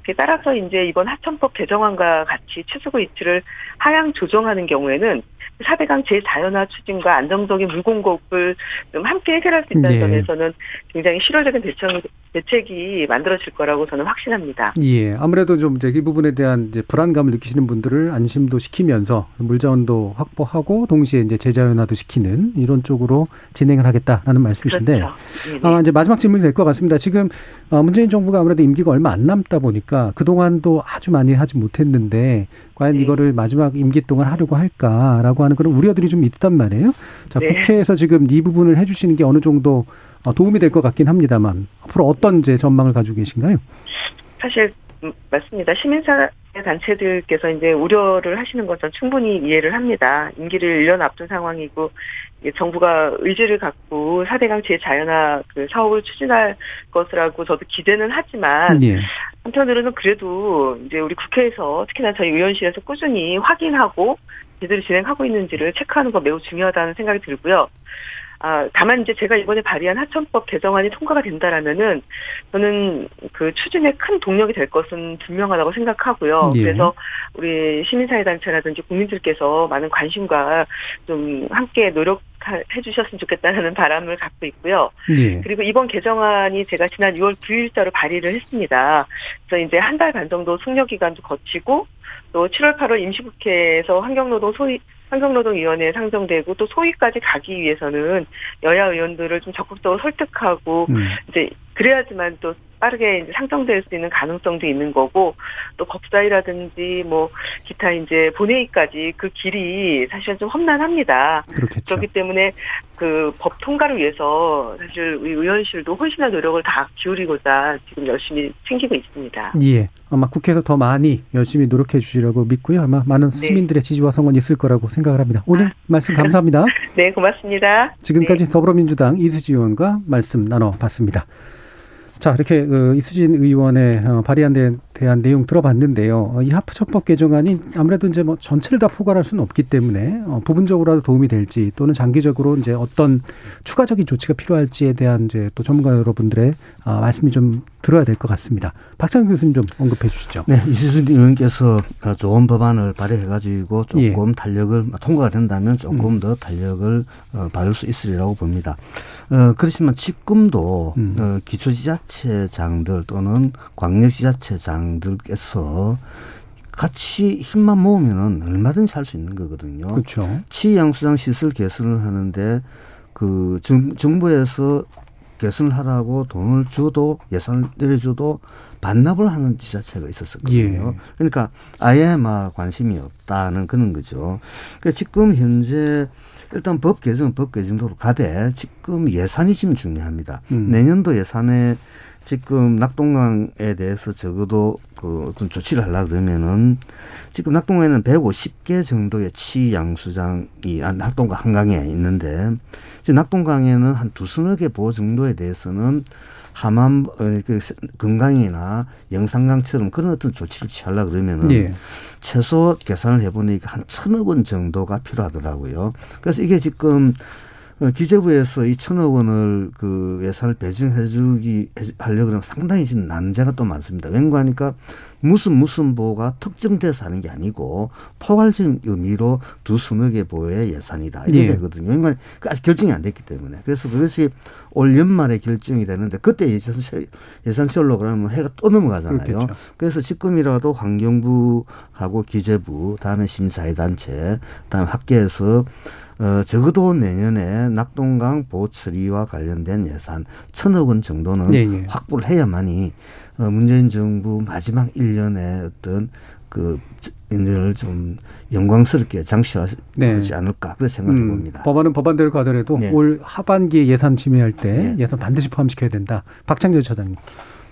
예. 따라서 이제 이번 하천법 개정안과 같이 치수구 위치를 하향 조정하는 경우에는 4대강 제자연화 추진과 안정적인 물공급을 좀 함께 해결할 수 있다는 네. 점에서는 굉장히 실효적인 대책, 대책이 만들어질 거라고 저는 확신합니다. 예. 아무래도 좀 이제 이 부분에 대한 이제 불안감을 느끼시는 분들을 안심도 시키면서 물자원도 확보하고 동시에 이제 제자연화도 시키는 이런 쪽으로 진행을 하겠다라는 말씀이신데. 그렇죠. 아, 이제 마지막 질문이 될 것 같습니다. 지금 어, 문재인 정부가 아무래도 임기가 얼마 안 남다 보니까 그동안도 아주 많이 하지 못했는데 과연 네. 이거를 마지막 임기 동안 하려고 할까라고 하는 그런 우려들이 좀 있단 말이에요. 자, 네. 국회에서 지금 이 부분을 해주시는 게 어느 정도 어, 도움이 될 것 같긴 합니다만 앞으로 어떤 이제 전망을 가지고 계신가요? 사실 음, 맞습니다. 시민사 단체들께서 이제 우려를 하시는 것은 충분히 이해를 합니다. 임기를 1년 앞둔 상황이고 정부가 의지를 갖고 4대강 제자연화 그 사업을 추진할 것이라고 저도 기대는 하지만 예. 한편으로는 그래도 이제 우리 국회에서 특히나 저희 의원실에서 꾸준히 확인하고 제대로 진행하고 있는지를 체크하는 거 매우 중요하다는 생각이 들고요. 아, 다만 이제 제가 이번에 발의한 하천법 개정안이 통과가 된다라면은 저는 그 추진에 큰 동력이 될 것은 분명하다고 생각하고요. 예. 그래서 우리 시민사회단체라든지 국민들께서 많은 관심과 좀 함께 노력 해 주셨으면 좋겠다는 바람을 갖고 있고요. 예. 그리고 이번 개정안이 제가 지난 6월 9일자로 발의를 했습니다. 그래서 이제 한 달 반 정도 숙려 기간도 거치고 또 7월 8월 임시국회에서 환경노동 소위 환경노동위원회에 상정되고 또 소위까지 가기 위해서는 여야 의원들을 좀 적극적으로 설득하고 음. 이제 그래야지만 또 빠르게 이제 상정될 수 있는 가능성도 있는 거고 또 법사위라든지 뭐 기타 이제 본회의까지 그 길이 사실 좀 험난합니다. 그렇겠죠. 그렇기 때문에 그 법 통과를 위해서 사실 의원실도 훨씬나 노력을 다 기울이고자 지금 열심히 챙기고 있습니다. 예. 아마 국회에서 더 많이 열심히 노력해 주시라고 믿고요. 아마 많은 네. 시민들의 지지와 성원이 있을 거라고 생각을 합니다. 오늘 아. 말씀 감사합니다. 네, 고맙습니다. 지금까지 네. 더불어민주당 이수지 의원과 말씀 나눠봤습니다. 자, 이렇게 그 이수진 의원의 어, 발의안 대, 대한 내용 들어봤는데요. 어, 이 하프처법 개정안이 아무래도 이제 뭐 전체를 다 포괄할 수는 없기 때문에 어, 부분적으로라도 도움이 될지 또는 장기적으로 이제 어떤 추가적인 조치가 필요할지에 대한 이제 또 전문가 여러분들의 어, 말씀이 좀 들어야 될 것 같습니다. 박찬 교수님 좀 언급해 주시죠. 네, 이수진 의원께서 좋은 법안을 발의해가지고 조금 예. 탄력을 통과가 된다면 조금 음. 더 탄력을 어, 받을 수 있으리라고 봅니다. 어, 그렇지만 지금도 음. 어, 기초지자체장들 또는 광역지자체장들께서 같이 힘만 모으면은 얼마든지 할 수 있는 거거든요. 그렇죠. 치양수장 시설 개선을 하는데 그 정, 정부에서 개선을 하라고 돈을 줘도 예산을 내려줘도 반납을 하는 지자체가 있었었거든요. 예. 그러니까 아예 막 관심이 없다는 그런 거죠. 그러니까 지금 현재 일단 법 개정, 법 개정도로 가되 지금 예산이 지금 중요합니다. 음. 내년도 예산에 지금 낙동강에 대해서 적어도 그 어떤 조치를 하려 그러면은 지금 낙동강에는 150개 정도의 치양수장이 낙동강 한강에 있는데 지금 낙동강에는 한 두서너 개 보호 정도에 대해서는 하만 어, 그 금강이나 영산강처럼 그런 어떤 조치를 취하려 그러면은 예. 최소 계산을 해보니까 한 천억 원 정도가 필요하더라고요. 그래서 이게 지금 어, 기재부에서 이 천억 원을 그 예산을 배정해주기 하려고 하면 상당히 지금 난제가 또 많습니다. 왠가 하니까 무슨 무슨 보가 특정돼서 하는 게 아니고 포괄적인 의미로 두 서너 개 보의 예산이다 이게 예. 되거든요. 왠가 그 아직 결정이 안 됐기 때문에 그래서 그것이 올 연말에 결정이 되는데 그때 예산 예산 시월로 그러면 해가 또 넘어가잖아요. 그렇겠죠. 그래서 지금이라도 환경부하고 기재부 다음에 심사위 단체 다음에 학계에서 어, 적어도 내년에 낙동강 보호 처리와 관련된 예산 천억 원 정도는 예, 예. 확보를 해야만이 어, 문재인 정부 마지막 1년에 어떤 그 인연을 좀 영광스럽게 장시하지 네. 않을까 그렇게 생각해 음, 봅니다. 법안은 법안대로 가더라도 네. 올 하반기에 예산 심의할 때 네. 예산 반드시 포함시켜야 된다. 박창재 차장님.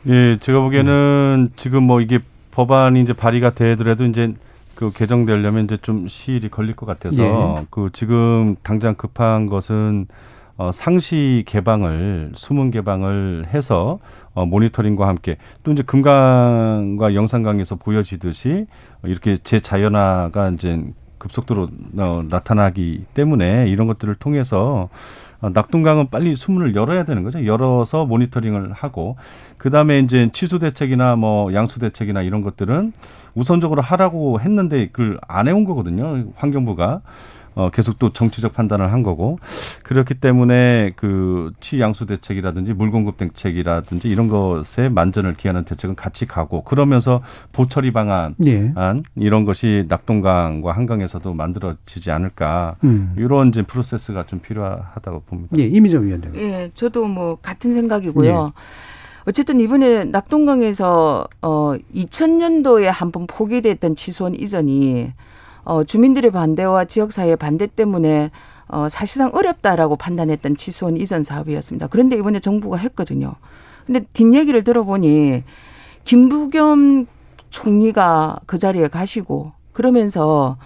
예, 제가 보기에는 음. 지금 뭐 이게 법안이 이제 발의가 되더라도 이제 그 개정되려면 이제 좀 시일이 걸릴 것 같아서 예. 그 지금 당장 급한 것은 어, 상시 개방을 수문 개방을 해서 어, 모니터링과 함께 또 이제 금강과 영산강에서 보여지듯이 이렇게 재자연화가 이제 급속도로 어, 나타나기 때문에 이런 것들을 통해서 어, 낙동강은 빨리 수문을 열어야 되는 거죠. 열어서 모니터링을 하고 그다음에 이제 취수 대책이나 뭐 양수 대책이나 이런 것들은 우선적으로 하라고 했는데 그걸 안 해온 거거든요. 환경부가. 어, 계속 또 정치적 판단을 한 거고 그렇기 때문에 그 취양수 대책이라든지 물공급 대책이라든지 이런 것에 만전을 기하는 대책은 같이 가고 그러면서 보처리 방안 예. 이런 것이 낙동강과 한강에서도 만들어지지 않을까 음. 이런 이제 프로세스가 좀 필요하다고 봅니다. 예, 이미정 위원장. 예, 저도 뭐 같은 생각이고요. 예. 어쨌든 이번에 낙동강에서 어 2000년도에 한번 포기됐던 취소원 이전이 어 주민들의 반대와 지역사회의 반대 때문에 어 사실상 어렵다라고 판단했던 취소원 이전 사업이었습니다. 그런데 이번에 정부가 했거든요. 근데 뒷얘기를 들어보니 김부겸 총리가 그 자리에 가시고 그러면서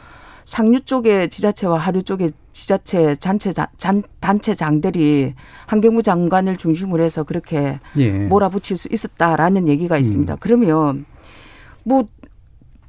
상류 쪽의 지자체와 하류 쪽의 지자체 단체 잔, 단체 장들이 환경부 장관을 중심으로 해서 그렇게 예. 몰아붙일 수 있었다라는 얘기가 음. 있습니다. 음. 그러면 뭐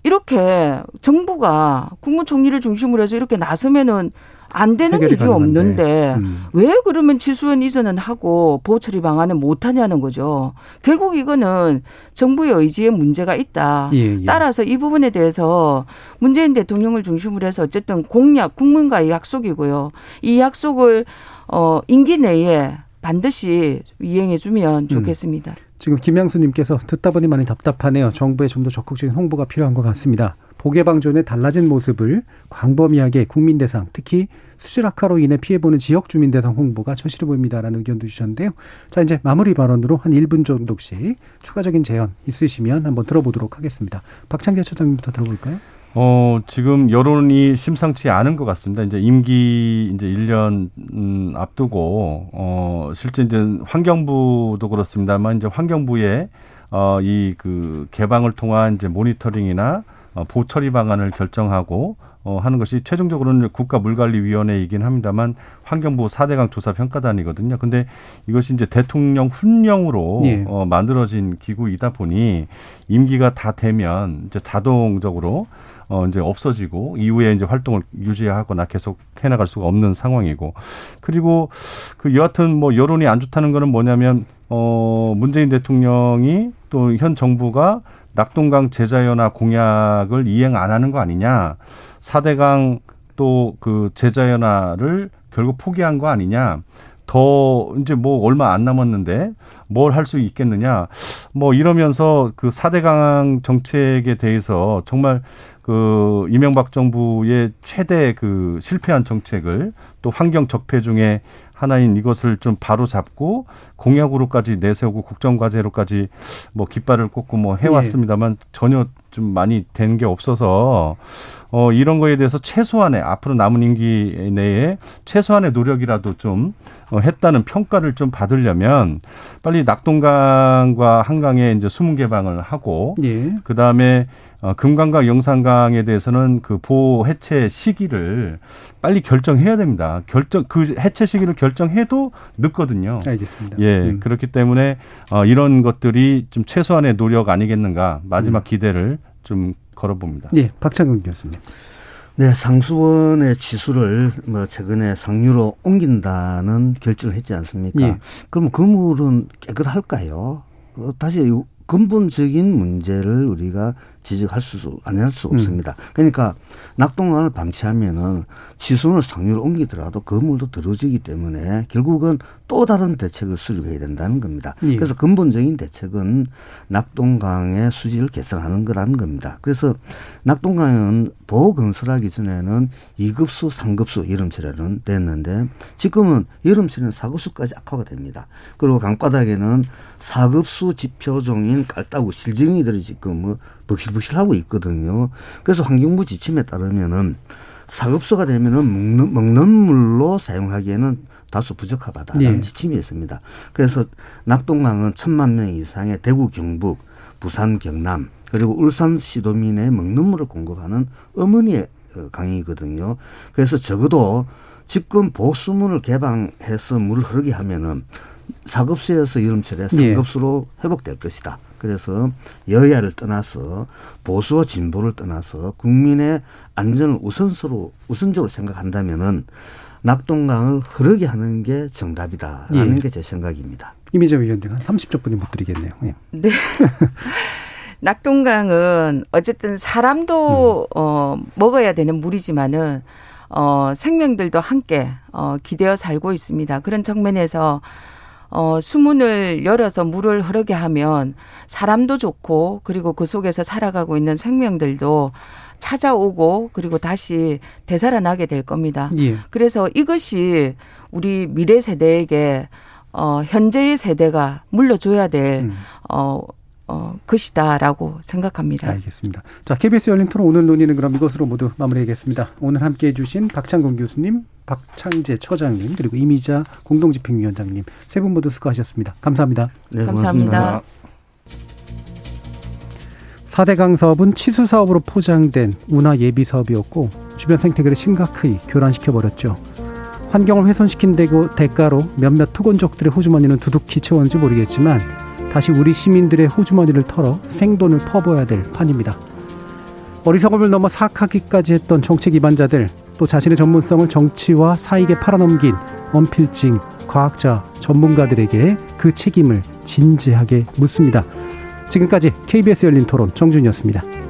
이렇게 정부가 국무총리를 중심으로 해서 이렇게 나서면은 안 되는 일이 없는데 음. 왜 그러면 취수원 이전은 하고 보처리 방안은 못 하냐는 거죠. 결국 이거는 정부의 의지에 문제가 있다. 예, 예. 따라서 이 부분에 대해서 문재인 대통령을 중심으로 해서 어쨌든 공약 국민과의 약속이고요. 이 약속을 어 임기 내에 반드시 이행해 주면 음. 좋겠습니다. 음. 지금 김양수님께서 듣다 보니 많이 답답하네요. 정부의 좀 더 적극적인 홍보가 필요한 것 같습니다. 복예방존의 달라진 모습을 광범위하게 국민 대상, 특히 수질 악화로 인해 피해보는 지역 주민 대상 홍보가 처실해 보입니다라는 의견도 주셨는데요. 자, 이제 마무리 발언으로 한 1분 정도씩 추가적인 제언 있으시면 한번 들어보도록 하겠습니다. 박창재 처장님부터 들어볼까요? 어, 지금 여론이 심상치 않은 것 같습니다. 이제 임기 이제 1년 음, 앞두고 어, 실제 이제 환경부도 그렇습니다만 이제 환경부에 어, 이 그 개방을 통한 이제 모니터링이나 어, 보처리 방안을 결정하고 어, 하는 것이 최종적으로는 국가물관리위원회이긴 합니다만 환경부 4대강 조사 평가단이거든요. 근데 이것이 이제 대통령 훈령으로 예. 어, 만들어진 기구이다 보니 임기가 다 되면 이제 자동적으로 어 이제 없어지고 이후에 이제 활동을 유지하거나 계속 해나갈 수가 없는 상황이고 그리고 그 여하튼 뭐 여론이 안 좋다는 거는 뭐냐면 어 문재인 대통령이 또 현 정부가 낙동강 제자연화 공약을 이행 안 하는 거 아니냐. 사대강 또 그 제자연화를 결국 포기한 거 아니냐. 더 이제 뭐 얼마 안 남았는데 뭘 할 수 있겠느냐. 뭐 이러면서 그 사대강 정책에 대해서 정말 그 이명박 정부의 최대 그 실패한 정책을 또 환경 적폐 중에 하나인 이것을 좀 바로 잡고 공약으로까지 내세우고 국정과제로까지 뭐 깃발을 꽂고 뭐 해왔습니다만 예. 전혀 좀 많이 된 게 없어서 어 이런 거에 대해서 최소한의 앞으로 남은 임기 내에 최소한의 노력이라도 좀 어, 했다는 평가를 좀 받으려면 빨리 낙동강과 한강에 이제 수문 개방을 하고 예. 그 다음에 어, 금강과 영산강에 대해서는 그 보호 해체 시기를 빨리 결정해야 됩니다. 결정 그 해체 시기를 결정해도 늦거든요. 알겠습니다. 예, 음. 그렇기 때문에 어, 이런 것들이 좀 최소한의 노력 아니겠는가 마지막 음. 기대를 좀 걸어봅니다. 예, 박창근 교수님. 네, 상수원의 지수를 뭐 최근에 상류로 옮긴다는 결정을 했지 않습니까? 예. 그럼 그 물은 깨끗할까요? 어, 다시 근본적인 문제를 우리가 지적할 수, 안 할 수 없습니다. 음. 그러니까 낙동강을 방치하면은 지순을 상류로 옮기더라도 그 물도 들어지기 때문에 결국은 또 다른 대책을 수립해야 된다는 겁니다. 예. 그래서 근본적인 대책은 낙동강의 수질을 개선하는 거라는 겁니다. 그래서 낙동강은 보호 건설하기 전에는 2급수, 3급수 여름철에는 됐는데 지금은 여름철에는 4급수까지 악화가 됩니다. 그리고 강바닥에는 4급수 지표종인 깔따구 실증이들이 지금 뭐 벅실벅실하고 있거든요. 그래서 환경부 지침에 따르면은 사급소가 되면은 먹는, 먹는 물로 사용하기에는 다소 부적합하다는 네. 지침이 있습니다. 그래서 낙동강은 천만 명 이상의 대구, 경북, 부산, 경남 그리고 울산 시도민의 먹는 물을 공급하는 어머니의 어, 강이거든요. 그래서 적어도 지금 보수문을 개방해서 물을 흐르게 하면은 사급수에서 여름철에 상급수로 예. 회복될 것이다. 그래서 여야를 떠나서 보수와 진보를 떠나서 국민의 안전을 우선으로 우선적으로 생각한다면은 낙동강을 흐르게 하는 게 정답이다라는 예. 게제 생각입니다. 이미재 위원님 한 30초 분이 못 드리겠네요. 예. 네. 낙동강은 어쨌든 사람도 음. 어 먹어야 되는 물이지만은 어 생명들도 함께 어 기대어 살고 있습니다. 그런 측면에서 어, 수문을 열어서 물을 흐르게 하면 사람도 좋고 그리고 그 속에서 살아가고 있는 생명들도 찾아오고 그리고 다시 되살아나게 될 겁니다. 예. 그래서 이것이 우리 미래 세대에게 어, 현재의 세대가 물려줘야 될 음. 어, 어, 것이다라고 생각합니다. 알겠습니다. 자, KBS 열린 토론 오늘 논의는 그럼 이것으로 모두 마무리하겠습니다. 오늘 함께 해 주신 박창근 교수님, 박창재 처장님, 그리고 이미자 공동집행위원장님 세 분 모두 수고하셨습니다. 감사합니다. 네, 감사합니다. 4대강 사업은 치수 사업으로 포장된 운하 예비 사업이었고 주변 생태계를 심각히 교란시켜 버렸죠. 환경을 훼손시킨 대가로 몇몇 토건족들의 호주머니는 두둑히 채웠는지 모르겠지만 다시 우리 시민들의 호주머니를 털어 생돈을 퍼부어야 될 판입니다. 어리석음을 넘어 사악하기까지 했던 정책 기반자들 또 자신의 전문성을 정치와 사익에 팔아넘긴 언필징 과학자 전문가들에게 그 책임을 진지하게 묻습니다. 지금까지 KBS 열린 토론 정준이었습니다.